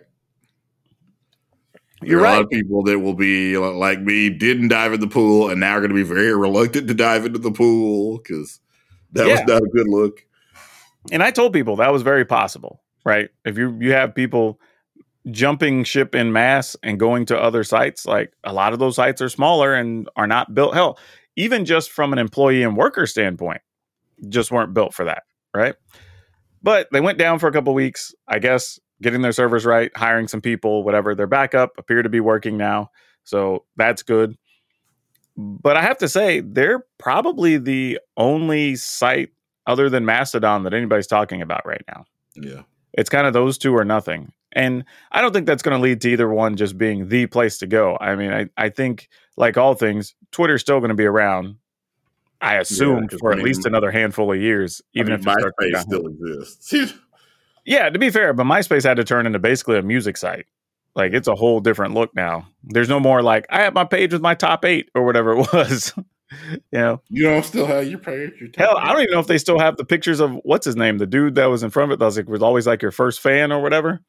Speaker 3: You're
Speaker 4: are A lot of people that will be like me, didn't dive in the pool, and now are going to be very reluctant to dive into the pool because that was not a good look.
Speaker 3: and I told people that was very possible, right? If you you have people jumping ship in mass and going to other sites, like a lot of those sites are smaller and are not built. Hell, even just from an employee and worker standpoint, just weren't built for that, right? But they went down for a couple weeks, I guess, getting their servers right, hiring some people, whatever. Their backup appear to be working now, so that's good. But I have to say, they're probably the only site other than Mastodon that anybody's talking about right now.
Speaker 4: Yeah,
Speaker 3: It's kind of those two or nothing. And I don't think that's going to lead to either one just being the place to go. I mean, I, I think, like all things, Twitter's still going to be around, I assume,
Speaker 4: 'cause,
Speaker 3: for
Speaker 4: I
Speaker 3: at least another handful of years, even
Speaker 4: I
Speaker 3: if
Speaker 4: mean,
Speaker 3: to
Speaker 4: MySpace still exists.
Speaker 3: Yeah, to be fair, but MySpace had to turn into basically a music site. Like it's a whole different look now. There's no more like I have my page with my top eight or whatever it was. you know,
Speaker 4: You don't still have your page. Your
Speaker 3: hell, I don't even know if they still have the pictures of what's his name, the dude that was in front of it. That was like was always like your first fan or whatever.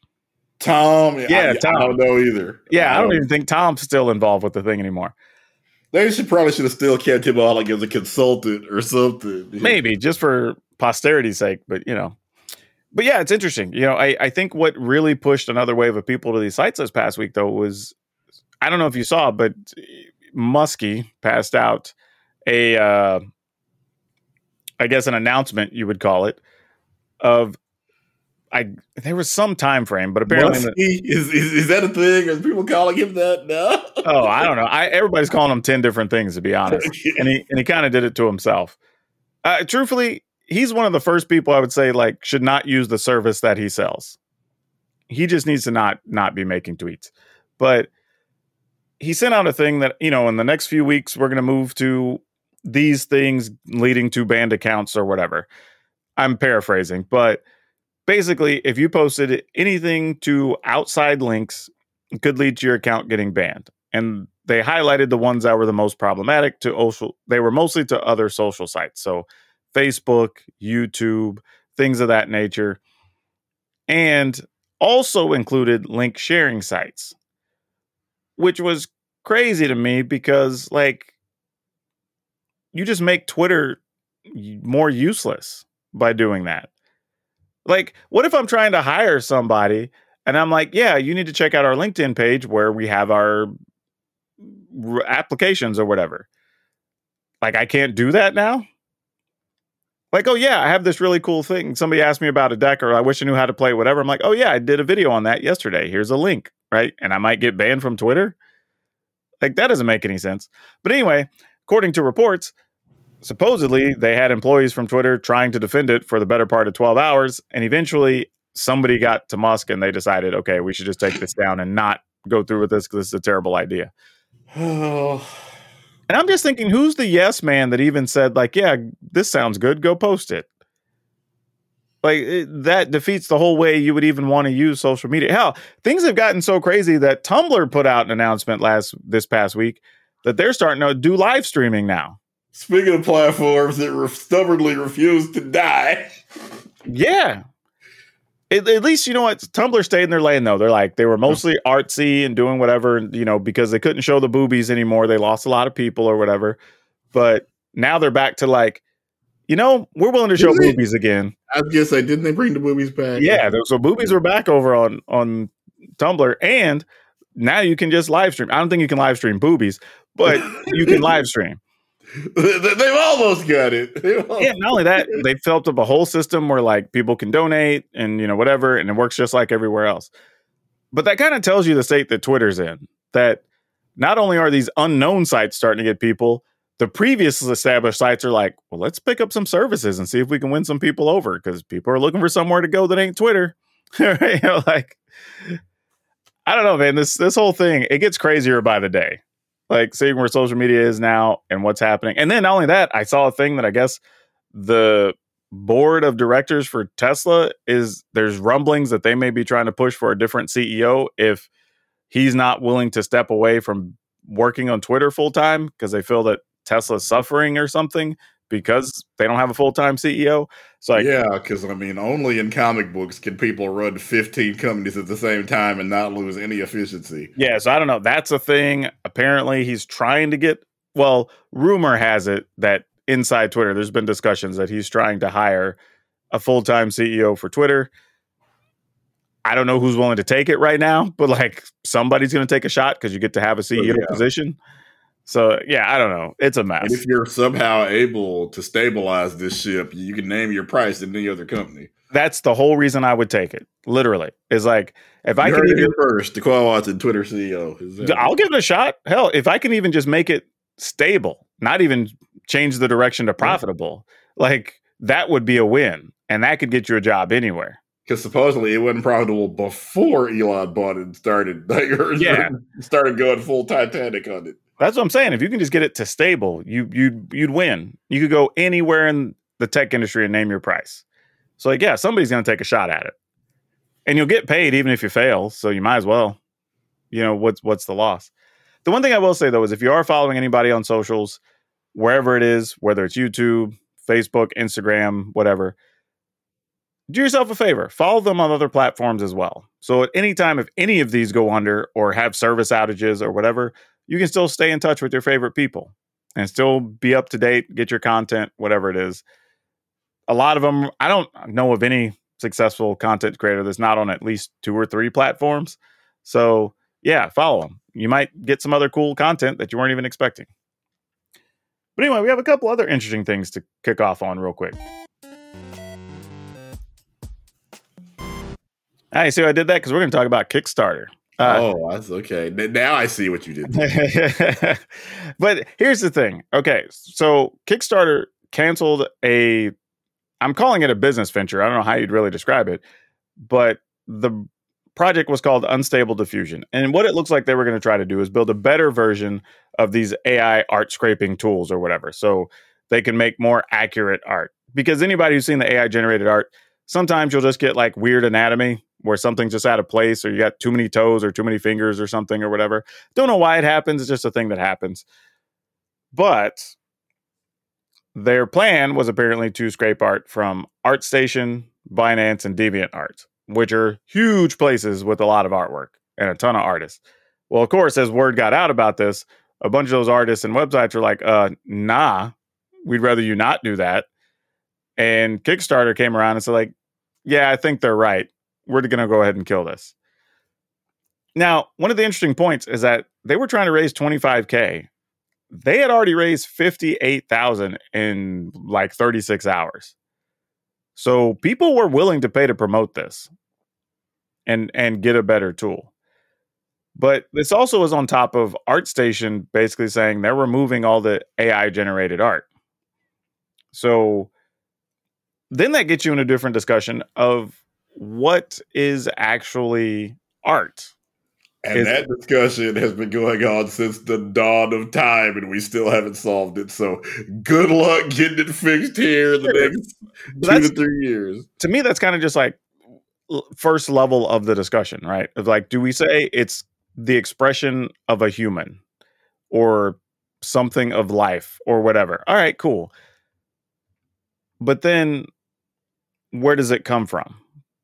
Speaker 4: Tom.
Speaker 3: Yeah,
Speaker 4: I,
Speaker 3: Tom.
Speaker 4: I don't know either.
Speaker 3: Yeah, I don't
Speaker 4: Um,
Speaker 3: even think Tom's still involved with the thing anymore.
Speaker 4: They should probably should have still kept him on like as a consultant or something.
Speaker 3: maybe just for posterity's sake but you know but yeah it's interesting you know I, I think what really pushed another wave of people to these sites this past week though was i don't know if you saw but muskie passed out a uh i guess an announcement you would call it of i there was some time frame but apparently
Speaker 4: Muskie? is, is is that a thing? Are people calling him that No.
Speaker 3: oh i don't know I, everybody's calling him 10 different things to be honest and he and he kind of did it to himself. Uh, truthfully, he's one of the first people I would say like should not use the service that he sells. He just needs to not not be making tweets. But he sent out a thing that you know in the next few weeks we're going to move to these things leading to banned accounts or whatever. I'm paraphrasing, but basically, if you posted anything to outside links, it could lead to your account getting banned. And they highlighted the ones that were the most problematic to social. They were mostly to other social sites, so Facebook, YouTube, things of that nature, and also included link sharing sites, which was crazy to me because like you just make Twitter more useless by doing that. Like, what if I'm trying to hire somebody and I'm like, yeah, you need to check out our LinkedIn page where we have our applications or whatever. Like, I can't do that now. Like, oh yeah, I have this really cool thing. Somebody asked me about a deck, or I wish I knew how to play whatever. I'm like, oh yeah, I did a video on that yesterday. Here's a link, right? And I might get banned from Twitter. Like that doesn't make any sense. But anyway, according to reports, supposedly they had employees from Twitter trying to defend it for the better part of 12 hours, and eventually somebody got to Musk and they decided, okay, we should just take this down and not go through with this because this is a terrible idea.
Speaker 4: Oh,
Speaker 3: And I'm just thinking, who's the yes man that even said, like, yeah, this sounds good, go post it? Like it, that defeats the whole way you would even want to use social media. Hell, things have gotten so crazy that Tumblr put out an announcement last this past week that they're starting to do live streaming now.
Speaker 4: speaking of platforms that re- stubbornly refuse to die,
Speaker 3: Yeah. At, at least you know what Tumblr stayed in their lane though. They're like they were mostly artsy and doing whatever, you know, because they couldn't show the boobies anymore. They lost a lot of people or whatever. But now they're back to like, you know, we're willing to show
Speaker 4: Didn't they-
Speaker 3: boobies again.
Speaker 4: I was gonna say, didn't they bring the boobies back?
Speaker 3: Yeah, so boobies are back over on on Tumblr, and now you can just live stream. I don't think you can live stream boobies, but you can live stream.
Speaker 4: They- They've almost got it. Almost-
Speaker 3: Yeah, not only that, they built up a whole system where like people can donate and you know whatever, and it works just like everywhere else. But that kind of tells you the state that Twitter's in. That not only are these unknown sites starting to get people, the previous established sites are like, well, let's pick up some services and see if we can win some people over because people are looking for somewhere to go that ain't Twitter. you know, like I don't know, man. This this whole thing it gets crazier by the day. Like seeing where social media is now and what's happening, and then not only that, I saw a thing that I guess the board of directors for Tesla is there's rumblings that they may be trying to push for a different CEO if he's not willing to step away from working on Twitter full time because they feel that Tesla's suffering or something because they don't have a full time CEO. So like,
Speaker 4: yeah, because I mean, only in comic books can people run 15 companies at the same time and not lose any efficiency.
Speaker 3: Yeah, so I don't know. That's a thing. Apparently, he's trying to get. Well, rumor has it that inside Twitter, there's been discussions that he's trying to hire a full time CEO for Twitter. I don't know who's willing to take it right now, but like somebody's going to take a shot because you get to have a CEO oh,
Speaker 4: yeah.
Speaker 3: position. So yeah, I don't know. It's a
Speaker 4: And
Speaker 3: mess.
Speaker 4: if you're somehow able to stabilize this ship, you can name your price in any other company.
Speaker 3: That's the whole reason I would take it. Literally, is like if I
Speaker 4: you
Speaker 3: can
Speaker 4: heard it
Speaker 3: even
Speaker 4: first. DeQuan Watson, Twitter CEO.
Speaker 3: I'll give it a shot. Hell, if I can even just make it stable, not even change the direction to profitable, like that would be a win. And that could get you a job anywhere.
Speaker 4: because supposedly it wasn't profitable before Elon bought it and started like
Speaker 3: Yeah.
Speaker 4: started going full Titanic on it.
Speaker 3: That's what I'm saying. If you can just get it to stable, you you'd you'd win. You could go anywhere in the tech industry and name your price. So like, yeah, somebody's gonna take a shot at it. And you'll get paid even if you fail. So you might as well. you know, what's what's the loss? The one thing I will say though is if you are following anybody on socials, wherever it is, whether it's YouTube, Facebook, Instagram, whatever, do yourself a favor. Follow them on other platforms as well. So at any time, if any of these go under or have service outages or whatever, you can still stay in touch with your favorite people and still be up to date, get your content, whatever it is. A lot of them, I don't know of any successful content creator that's not on at least two or three platforms. So yeah, follow them. You might get some other cool content that you weren't even expecting. But anyway, we have a couple other interesting things to kick off on real quick. I see, I did that because we're going to talk about Kickstarter. Uh,
Speaker 4: oh, that's okay. Now I see what you did.
Speaker 3: but here's the thing. Okay, so Kickstarter canceled a. I'm calling it a business venture. I don't know how you'd really describe it, but the project was called Unstable Diffusion. And what it looks like they were going to try to do is build a better version of these AI art scraping tools or whatever. So they can make more accurate art. Because anybody who's seen the AI generated art, sometimes you'll just get like weird anatomy where something's just out of place or you got too many toes or too many fingers or something or whatever. Don't know why it happens. It's just a thing that happens. But their plan was apparently to scrape art from ArtStation, Behance, and DeviantArt, which are huge places with a lot of artwork and a ton of artists. Well, of course, as word got out about this, a bunch of those artists and websites are like, uh, nah, we'd rather you not do that. And Kickstarter came around and said, like, yeah, I think they're right. We're going to go ahead and kill this. Now, one of the interesting points is that they were trying to raise 25K. They had already raised 58,000 in like 36 hours. So people were willing to pay to promote this and and get a better tool. But this also is on top of ArtStation basically saying they're removing all the AI generated art. So then that gets you in a different discussion of what is actually art.
Speaker 4: And
Speaker 3: Is-
Speaker 4: that discussion has been going on since the dawn of time, and we still haven't solved it. So good luck getting it fixed here in the next two to three years.
Speaker 3: to me that's kind of just like first level of the discussion, right? Of like do we say it's the expression of a human or something of life or whatever. All right, cool. But then where does it come from?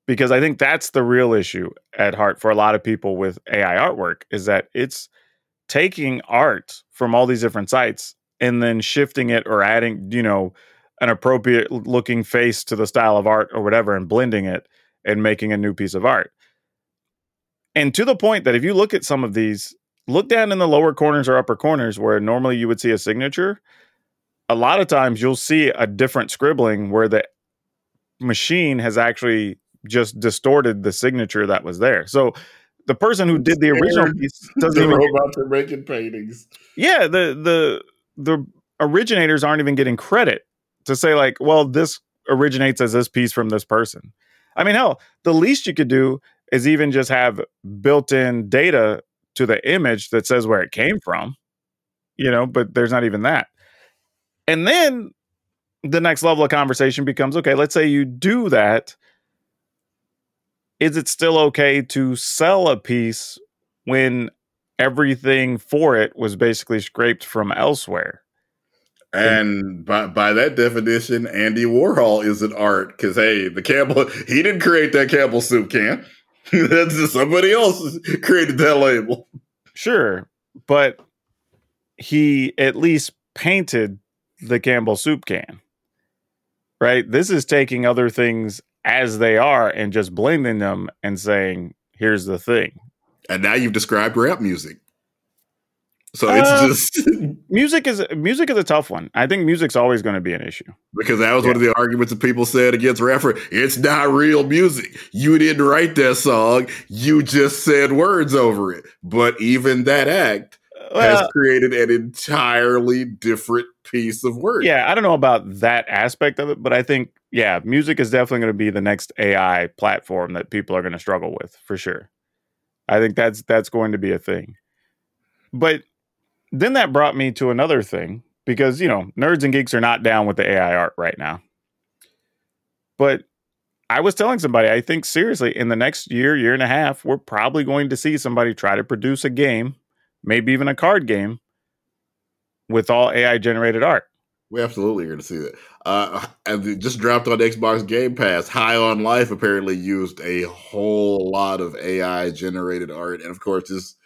Speaker 3: Because I think that's the real issue at heart for a lot of people with AI artwork is that it's taking art from all these different sites and then shifting it or adding, you know, an appropriate looking face to the style of art or whatever and blending it and making a new piece of art. And to the point that if you look at some of these, look down in the lower corners or upper corners where normally you would see a signature. A lot of times you'll see a different scribbling where the machine has actually just distorted the signature that was there. So the person who did the original piece doesn't
Speaker 4: The
Speaker 3: even
Speaker 4: robots are making paintings.
Speaker 3: yeah the the the originators aren't even getting credit to say like well this originates as this piece from this person i mean hell the least you could do is even just have built-in data to the image that says where it came from you know but there's not even that and then the next level of conversation becomes okay let's say you do that is it still okay to sell a piece when everything for it was basically scraped from elsewhere.
Speaker 4: And by by that definition, Andy Warhol is an art because hey, the Campbell he didn't create that Campbell soup can. That's just somebody else created that label.
Speaker 3: Sure, but he at least painted the Campbell soup can. Right? This is taking other things as they are and just blending them and saying, here's the thing.
Speaker 4: And now you've described rap music. So
Speaker 3: Uh,
Speaker 4: it's just
Speaker 3: Music is music is a tough one. I think music's always going to be an issue.
Speaker 4: because that was one of the arguments that people said against rapper. It's not real music. You didn't write that song. You just said words over it. But even that act
Speaker 3: Well,
Speaker 4: has created an entirely different piece of work.
Speaker 3: yeah, I don't know about that aspect of it, but I think yeah, music is definitely going to be the next AI platform that people are going to struggle with for sure. I think that's that's going to be a thing. But then that brought me to another thing because you know nerds and geeks are not down with the AI art right now. But I was telling somebody, I think seriously, in the next year, year and a half, we're probably going to see somebody try to produce a game, maybe even a card game, with all AI generated art.
Speaker 4: We absolutely are going to see that. Uh, and just dropped on Xbox Game Pass. High on Life apparently used a whole lot of AI generated art, and of course, this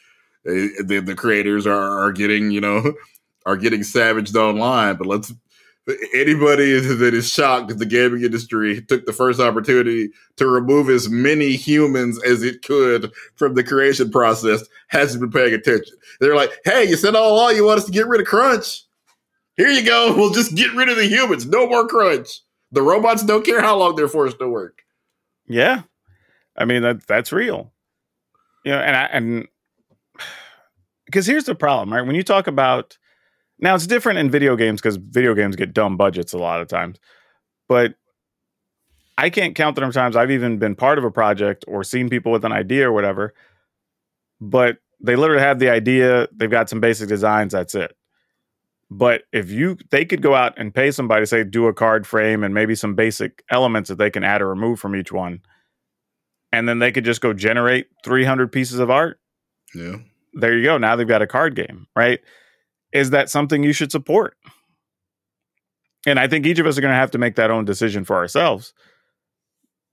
Speaker 4: the, the creators are, are getting you know are getting savaged online. But let's anybody that is shocked that the gaming industry took the first opportunity to remove as many humans as it could from the creation process hasn't been paying attention. They're like, hey, you said all along you want us to get rid of crunch. Here you go. We'll just get rid of the humans. No more crunch. The robots don't care how long they're forced to work.
Speaker 3: Yeah. I mean that that's real. You know, and I and because here's the problem, right? When you talk about now it's different in video games because video games get dumb budgets a lot of times. But I can't count the number of times I've even been part of a project or seen people with an idea or whatever. But they literally have the idea, they've got some basic designs, that's it. But if you they could go out and pay somebody, say, do a card frame and maybe some basic elements that they can add or remove from each one. And then they could just go generate 300 pieces of art.
Speaker 4: Yeah.
Speaker 3: There you go. Now they've got a card game, right? Is that something you should support? And I think each of us are going to have to make that own decision for ourselves.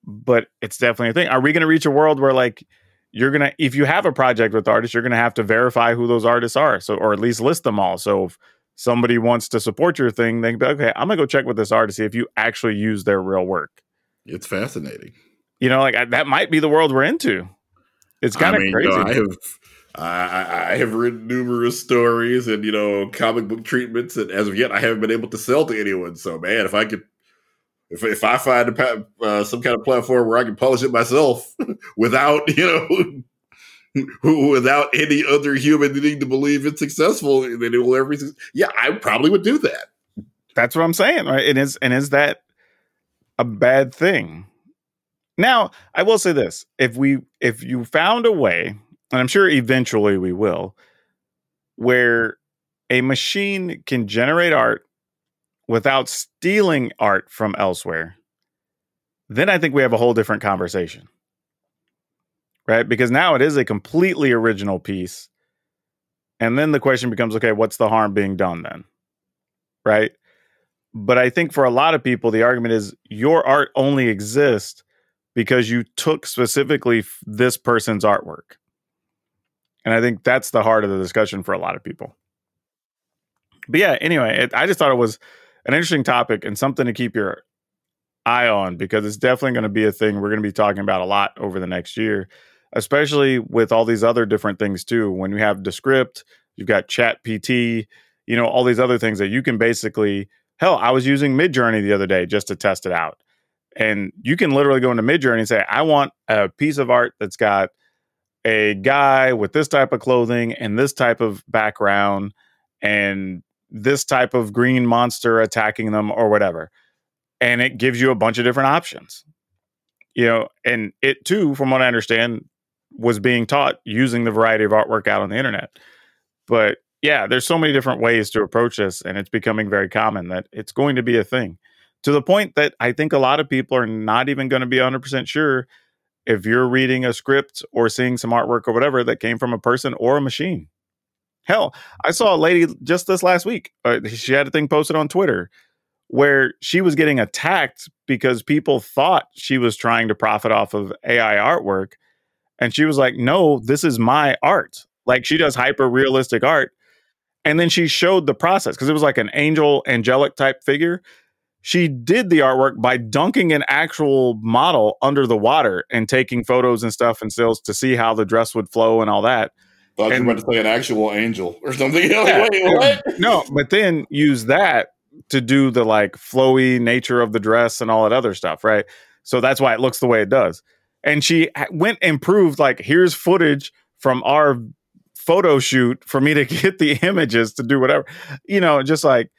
Speaker 3: But it's definitely a thing. Are we going to reach a world where, like, you're going to, if you have a project with artists, you're going to have to verify who those artists are. So, or at least list them all. So, if somebody wants to support your thing, they can be, okay, I'm going to go check with this artist, see if you actually use their real work.
Speaker 4: It's fascinating.
Speaker 3: You know, like I, that might be the world we're into. It's kind of I mean, crazy. You know,
Speaker 4: I have I, I have written numerous stories and you know comic book treatments, and as of yet, I haven't been able to sell to anyone. So, man, if I could, if if I find a, uh, some kind of platform where I can publish it myself without you know without any other human needing to believe it's successful, then it will everything. Yeah, I probably would do that.
Speaker 3: That's what I'm saying, right? And is and is that a bad thing? Now, I will say this: if we if you found a way and I'm sure eventually we will, where a machine can generate art without stealing art from elsewhere, then I think we have a whole different conversation. Right? Because now it is a completely original piece. And then the question becomes okay, what's the harm being done then? Right? But I think for a lot of people, the argument is your art only exists because you took specifically this person's artwork. And I think that's the heart of the discussion for a lot of people. But yeah, anyway, it, I just thought it was an interesting topic and something to keep your eye on because it's definitely going to be a thing we're going to be talking about a lot over the next year, especially with all these other different things too. When you have Descript, you've got ChatGPT, you know, all these other things that you can basically, hell, I was using Midjourney the other day just to test it out. And you can literally go into Midjourney and say, I want a piece of art that's got a guy with this type of clothing and this type of background and this type of green monster attacking them or whatever. And it gives you a bunch of different options. You know, and it too, from what I understand, was being taught using the variety of artwork out on the internet. But yeah, there's so many different ways to approach this, and it's becoming very common that it's going to be a thing to the point that I think a lot of people are not even going to be 100% sure if you're reading a script or seeing some artwork or whatever that came from a person or a machine. Hell, I saw a lady just this last week. Uh, she had a thing posted on Twitter where she was getting attacked because people thought she was trying to profit off of AI artwork. And she was like, no, this is my art. Like she does hyper realistic art. And then she showed the process because it was like an angel, angelic type figure she did the artwork by dunking an actual model under the water and taking photos and stuff and stills to see how the dress would flow and all that.
Speaker 4: Thought and, you were about to say an actual angel or something. Yeah, Wait,
Speaker 3: what? No, but then use that to do the like flowy nature of the dress and all that other stuff, right? So that's why it looks the way it does. And she went and proved like, here's footage from our photo shoot for me to get the images to do whatever, you know, just like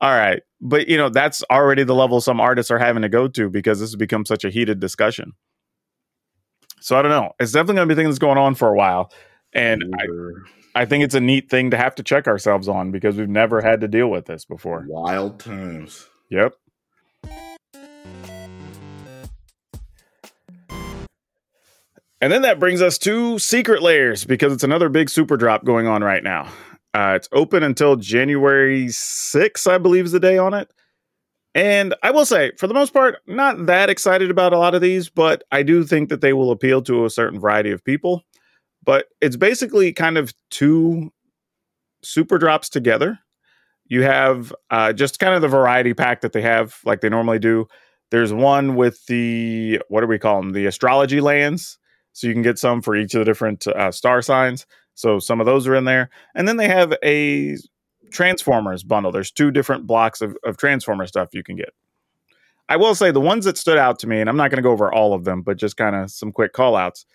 Speaker 3: all right. But, you know, that's already the level some artists are having to go to because this has become such a heated discussion. So I don't know. It's definitely going to be a thing that's going on for a while. And I, I think it's a neat thing to have to check ourselves on because we've never had to deal with this before.
Speaker 4: Wild times.
Speaker 3: Yep. And then that brings us to Secret Lairs because it's another big super drop going on right now. Uh, it's open until January 6th, I believe is the day on it. And I will say, for the most part, not that excited about a lot of these, but I do think that they will appeal to a certain variety of people. But it's basically kind of two super drops together. You have uh, just kind of the variety pack that they have, like they normally do. There's one with the, what do we call them? The astrology lands. So you can get some for each of the different uh, star signs. So some of those are in there. And then they have a Transformers bundle. There's two different blocks of, of Transformer stuff you can get. I will say the ones that stood out to me, and I'm not going to go over all of them, but just kind of some quick call outs.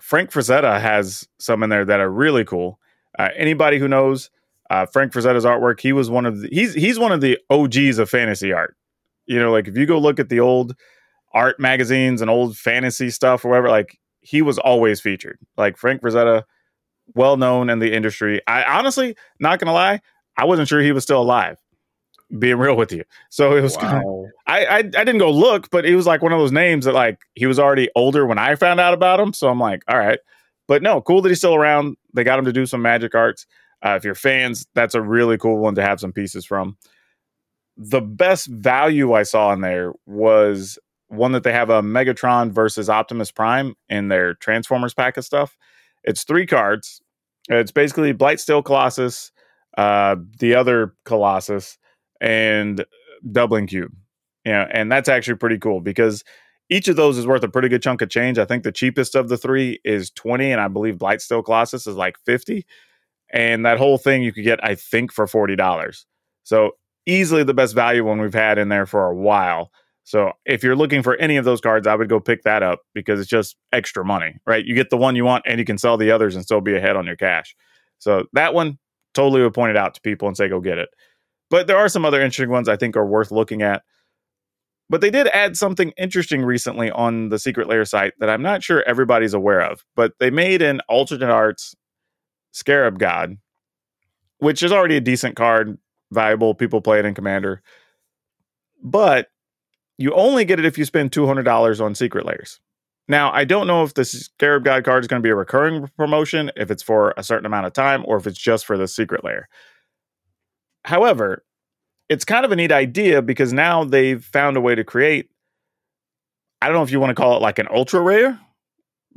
Speaker 3: Frank Frazetta has some in there that are really cool. Uh, anybody who knows uh, Frank Frazetta's artwork, he was one of the, he's he's one of the OGs of fantasy art. You know, like if you go look at the old art magazines and old fantasy stuff or whatever, like he was always featured. Like Frank Frazetta, well known in the industry. I honestly, not gonna lie, I wasn't sure he was still alive. Being real with you, so it was. Kind of, I, I I didn't go look, but he was like one of those names that like he was already older when I found out about him. So I'm like, all right, but no, cool that he's still around. They got him to do some magic arts. Uh, if you're fans, that's a really cool one to have some pieces from. The best value I saw in there was one that they have a Megatron versus Optimus Prime in their Transformers pack of stuff. It's three cards. It's basically Blightsteel Colossus, uh, the other Colossus, and Doubling Cube. Yeah, and that's actually pretty cool because each of those is worth a pretty good chunk of change. I think the cheapest of the three is 20, and I believe Blightsteel Colossus is like 50. And that whole thing you could get, I think, for $40. So easily the best value one we've had in there for a while. So if you're looking for any of those cards, I would go pick that up because it's just extra money, right? You get the one you want and you can sell the others and still be ahead on your cash. So that one totally would point it out to people and say, go get it. But there are some other interesting ones I think are worth looking at. But they did add something interesting recently on the Secret Lair site that I'm not sure everybody's aware of. But they made an alternate arts Scarab God, which is already a decent card, valuable. People play it in Commander. But you only get it if you spend $200 on Secret Lairs. Now, I don't know if the Scarab God card is going to be a recurring promotion, if it's for a certain amount of time, or if it's just for the Secret Lair. However, it's kind of a neat idea because now they've found a way to create, I don't know if you want to call it like an ultra rare,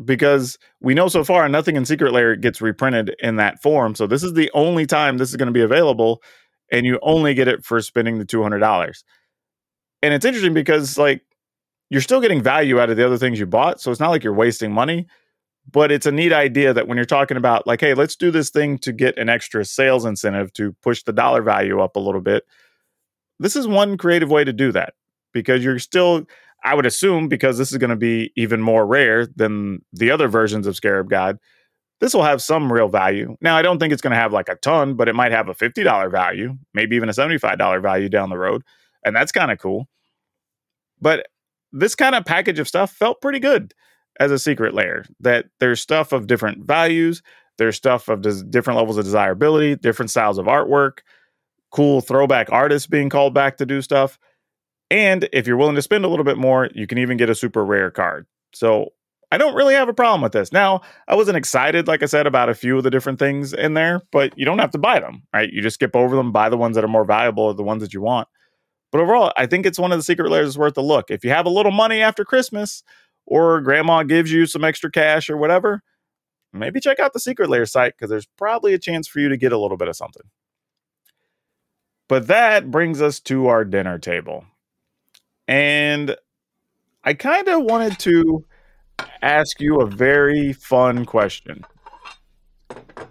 Speaker 3: because we know so far nothing in Secret Lair gets reprinted in that form. So this is the only time this is going to be available, and you only get it for spending the $200 and it's interesting because like you're still getting value out of the other things you bought so it's not like you're wasting money but it's a neat idea that when you're talking about like hey let's do this thing to get an extra sales incentive to push the dollar value up a little bit this is one creative way to do that because you're still i would assume because this is going to be even more rare than the other versions of scarab god this will have some real value. Now i don't think it's going to have like a ton but it might have a $50 value maybe even a $75 value down the road and that's kind of cool. But this kind of package of stuff felt pretty good as a Secret Lair. That there's stuff of different values, there's stuff of des- different levels of desirability, different styles of artwork, cool throwback artists being called back to do stuff. And if you're willing to spend a little bit more, you can even get a super rare card. So I don't really have a problem with this. Now, I wasn't excited, like I said, about a few of the different things in there, but you don't have to buy them, right? You just skip over them, buy the ones that are more valuable or the ones that you want. But overall, I think it's one of the Secret Lairs worth a look. If you have a little money after Christmas or grandma gives you some extra cash or whatever, maybe check out the Secret Lair site because there's probably a chance for you to get a little bit of something. But that brings us to our dinner table. And I kind of wanted to ask you a very fun question.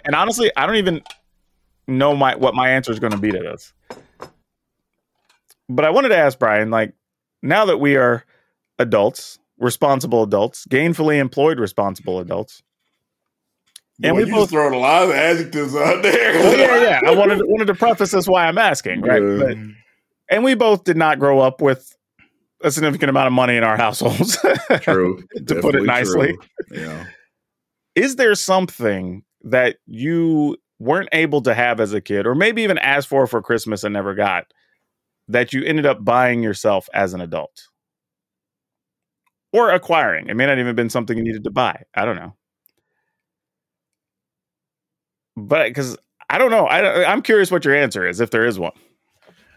Speaker 3: And honestly, I don't even know my what my answer is going to be to this but I wanted to ask Brian, like, now that we are adults, responsible adults, gainfully employed responsible adults.
Speaker 4: And Boy, we both throwing a lot of adjectives out there.
Speaker 3: well, yeah, yeah. I wanted wanted to preface this why I'm asking, right? Yeah. But, and we both did not grow up with a significant amount of money in our households.
Speaker 4: True.
Speaker 3: to put it nicely.
Speaker 4: True. Yeah.
Speaker 3: Is there something that you weren't able to have as a kid, or maybe even asked for for Christmas and never got, that you ended up buying yourself as an adult? or acquiring. It may not even been something you needed to buy. I don't know. But because I don't know, I, I'm curious what your answer is if there is one.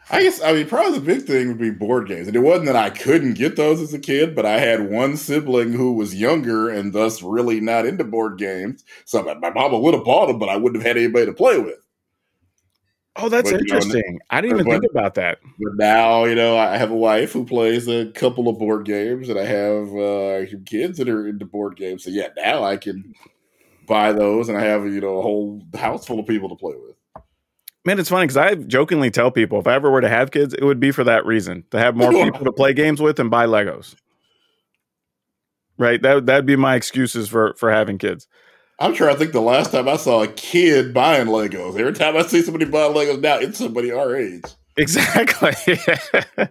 Speaker 4: I guess I mean probably the big thing would be board games, and it wasn't that I couldn't get those as a kid, but I had one sibling who was younger and thus really not into board games. So my, my mama would have bought them, but I wouldn't have had anybody to play with.
Speaker 3: Oh, that's
Speaker 4: But, you know,
Speaker 3: interesting. I didn't even
Speaker 4: but-
Speaker 3: think about that.
Speaker 4: But now, you know, I have a wife who plays a couple of board games, and I have uh, some kids that are into board games. So yeah, now I can buy those, and I have you know a whole house full of people to play with.
Speaker 3: Man, it's funny because I jokingly tell people if I ever were to have kids, it would be for that reason to have more people to play games with and buy Legos. Right? That that'd be my excuses for for having kids.
Speaker 4: I'm sure I think the last time I saw a kid buying Legos. Every time I see somebody buying Legos now, it's somebody our age.
Speaker 3: Exactly.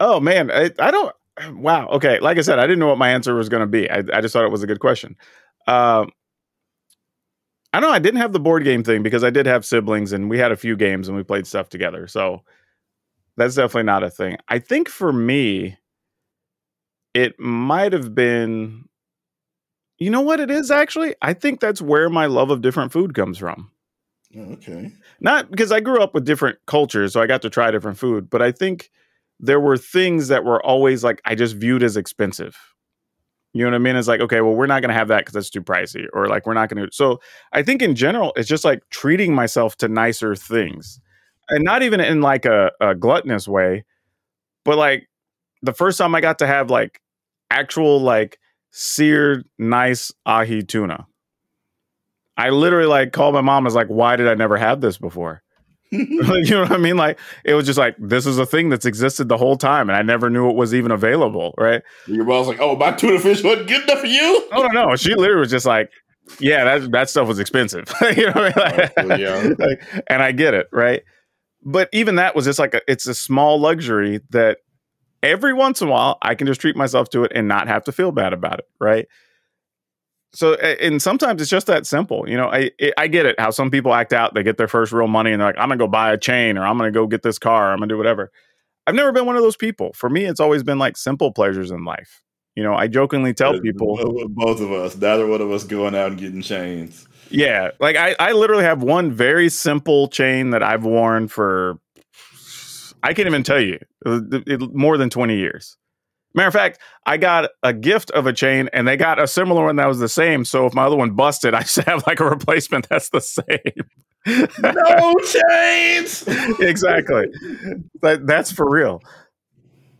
Speaker 3: oh man, I, I don't. Wow. Okay. Like I said, I didn't know what my answer was going to be. I, I just thought it was a good question. Um, I know I didn't have the board game thing because I did have siblings and we had a few games and we played stuff together. So that's definitely not a thing. I think for me, it might have been. You know what it is actually? I think that's where my love of different food comes from
Speaker 4: Oh, Okay.
Speaker 3: not because I grew up with different cultures, so I got to try different food, but I think there were things that were always like I just viewed as expensive. You know what I mean? It's like, okay, well, we're not going to have that because that's too pricey, or like we're not going to. So I think in general, it's just like treating myself to nicer things, and not even in like a, a gluttonous way, but like the first time I got to have like actual like seared nice ahi tuna. I literally like called my mom. I was like, "Why did I never have this before?" you know what I mean? Like it was just like this is a thing that's existed the whole time, and I never knew it was even available. Right?
Speaker 4: Your mom's like, "Oh, my tuna fish wasn't good enough for you."
Speaker 3: Oh no, no. She literally was just like, "Yeah, that that stuff was expensive." you know what I mean? Oh, like,
Speaker 4: Oh, yeah.
Speaker 3: like, and I get it, right? But even that was just like a, it's a small luxury that every once in a while I can just treat myself to it and not have to feel bad about it, right? So, and sometimes it's just that simple. You know, I I- I get it how some people act out. They get their first real money and they're like, I'm gonna go buy a chain or I'm gonna go get this car. Or I'm gonna do whatever. I've never been one of those people. For me, it's always been like simple pleasures in life. You know, I jokingly tell people,
Speaker 4: both of us, neither one of us going out and getting chains.
Speaker 3: Yeah, like I, I literally have one very simple chain that I've worn for I can't even tell you uh, it- it- more than twenty years. Matter of fact, I got a gift of a chain, and they got a similar one that was the same. So if my other one busted, I should have like a replacement that's the same.
Speaker 4: No chains.
Speaker 3: exactly. That, that's for real.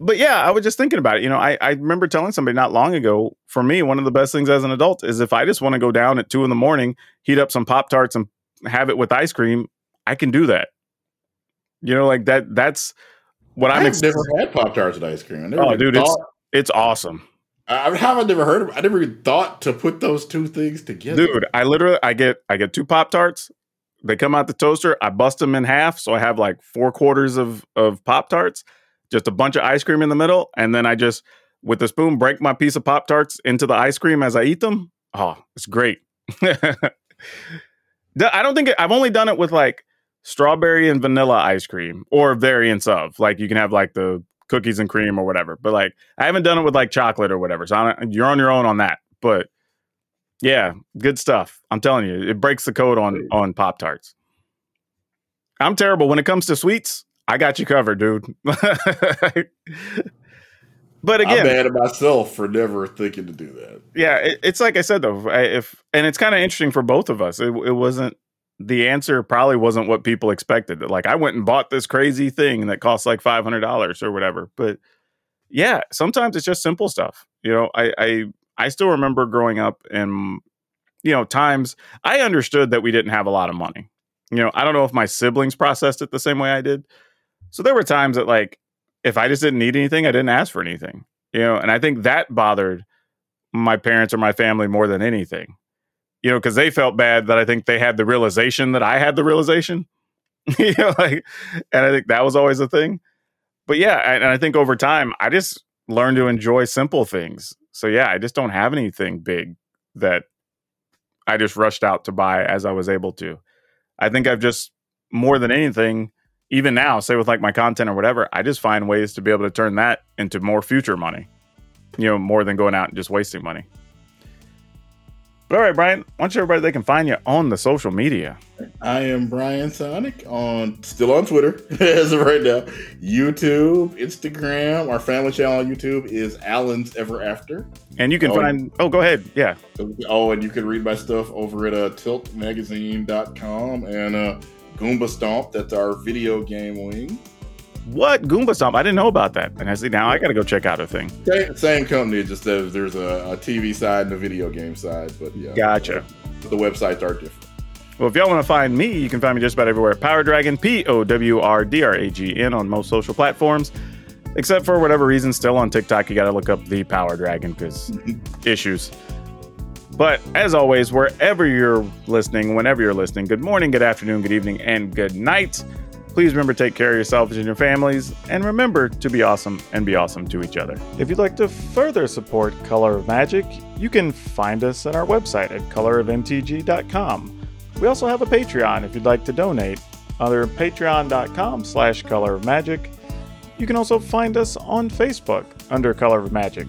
Speaker 3: But yeah, I was just thinking about it. You know, I, I remember telling somebody not long ago, for me, one of the best things as an adult is if I just want to go down at two in the morning, heat up some Pop Tarts and have it with ice cream, I can do that. You know, like that, that's what I'm
Speaker 4: I've never had Pop Tarts with ice cream.
Speaker 3: Oh, dude, it's,
Speaker 4: thought,
Speaker 3: it's awesome.
Speaker 4: I, I never heard of I never even thought to put those two things together.
Speaker 3: Dude, I literally, I get, I get two Pop Tarts. They come out the toaster. I bust them in half. So I have like four quarters of, of Pop Tarts, just a bunch of ice cream in the middle. And then I just, with a spoon, break my piece of Pop Tarts into the ice cream as I eat them. Oh, it's great. I don't think it, I've only done it with like strawberry and vanilla ice cream or variants of like you can have like the cookies and cream or whatever. But like I haven't done it with like chocolate or whatever. So I don't, you're on your own on that. But yeah, good stuff. I'm telling you, it breaks the code on on Pop Tarts. I'm terrible when it comes to sweets. I got you covered, dude. but again, I'm
Speaker 4: mad at myself for never thinking to do that.
Speaker 3: yeah, it, it's like I said though. I- If and it's kind of interesting for both of us. It, it wasn't the answer. Probably wasn't what people expected. Like I went and bought this crazy thing that costs like five hundred dollars or whatever. But yeah, sometimes it's just simple stuff. You know, I I I still remember growing up and you know times I understood that we didn't have a lot of money. You know, I don't know if my siblings processed it the same way I did. So there were times that like if I just didn't need anything, I didn't ask for anything. You know, and I think that bothered my parents or my family more than anything. You know, because they felt bad that I think they had the realization that I had the realization. you know, like, and I think that was always a thing. But yeah, and I think over time, I just learned to enjoy simple things. So yeah, I just don't have anything big that I just rushed out to buy as I was able to. I think I've just more than anything, even now, say with like my content or whatever, I just find ways to be able to turn that into more future money. you know, more than going out and just wasting money. But all right, Brian, why don't you everybody they can find you on the social media?
Speaker 4: I am Brian Sonic on still on Twitter as of right now. YouTube, Instagram, our family channel on YouTube is Alan's Ever After.
Speaker 3: And you can
Speaker 4: Oh.
Speaker 3: find oh go ahead. Yeah.
Speaker 4: Oh, and you can read my stuff over at uh, tiltmagazine.com and uh, Goomba Stomp. That's our video game wing.
Speaker 3: What? Goomba Stomp. I didn't know about that. And I see now I gotta go check out a thing.
Speaker 4: Same, same company, just that there's a, a TV side and a video game side. But yeah,
Speaker 3: Gotcha.
Speaker 4: the websites are different.
Speaker 3: Well, if y'all want to find me, you can find me just about everywhere. Power Dragon, P O W R D R A G N on most social platforms. Except for whatever reason, still on TikTok, you got to look up the Power Dragon because issues. But as always, wherever you're listening, whenever you're listening, good morning, good afternoon, good evening, and good night. Please remember to take care of yourselves and your families, and remember to be awesome and be awesome to each other. If you'd like to further support Color of Magic, you can find us at our website at colorofmtg.com. We also have a Patreon if you'd like to donate. Under patreon.com slash color of magic. You can also find us on Facebook under Color of Magic.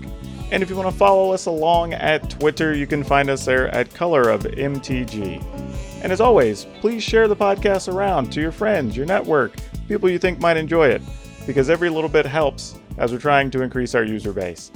Speaker 3: And if you want to follow us along at Twitter, you can find us there at Color of MTG. And as always, please share the podcast around to your friends, your network, people you think might enjoy it, because every little bit helps as we're trying to increase our user base.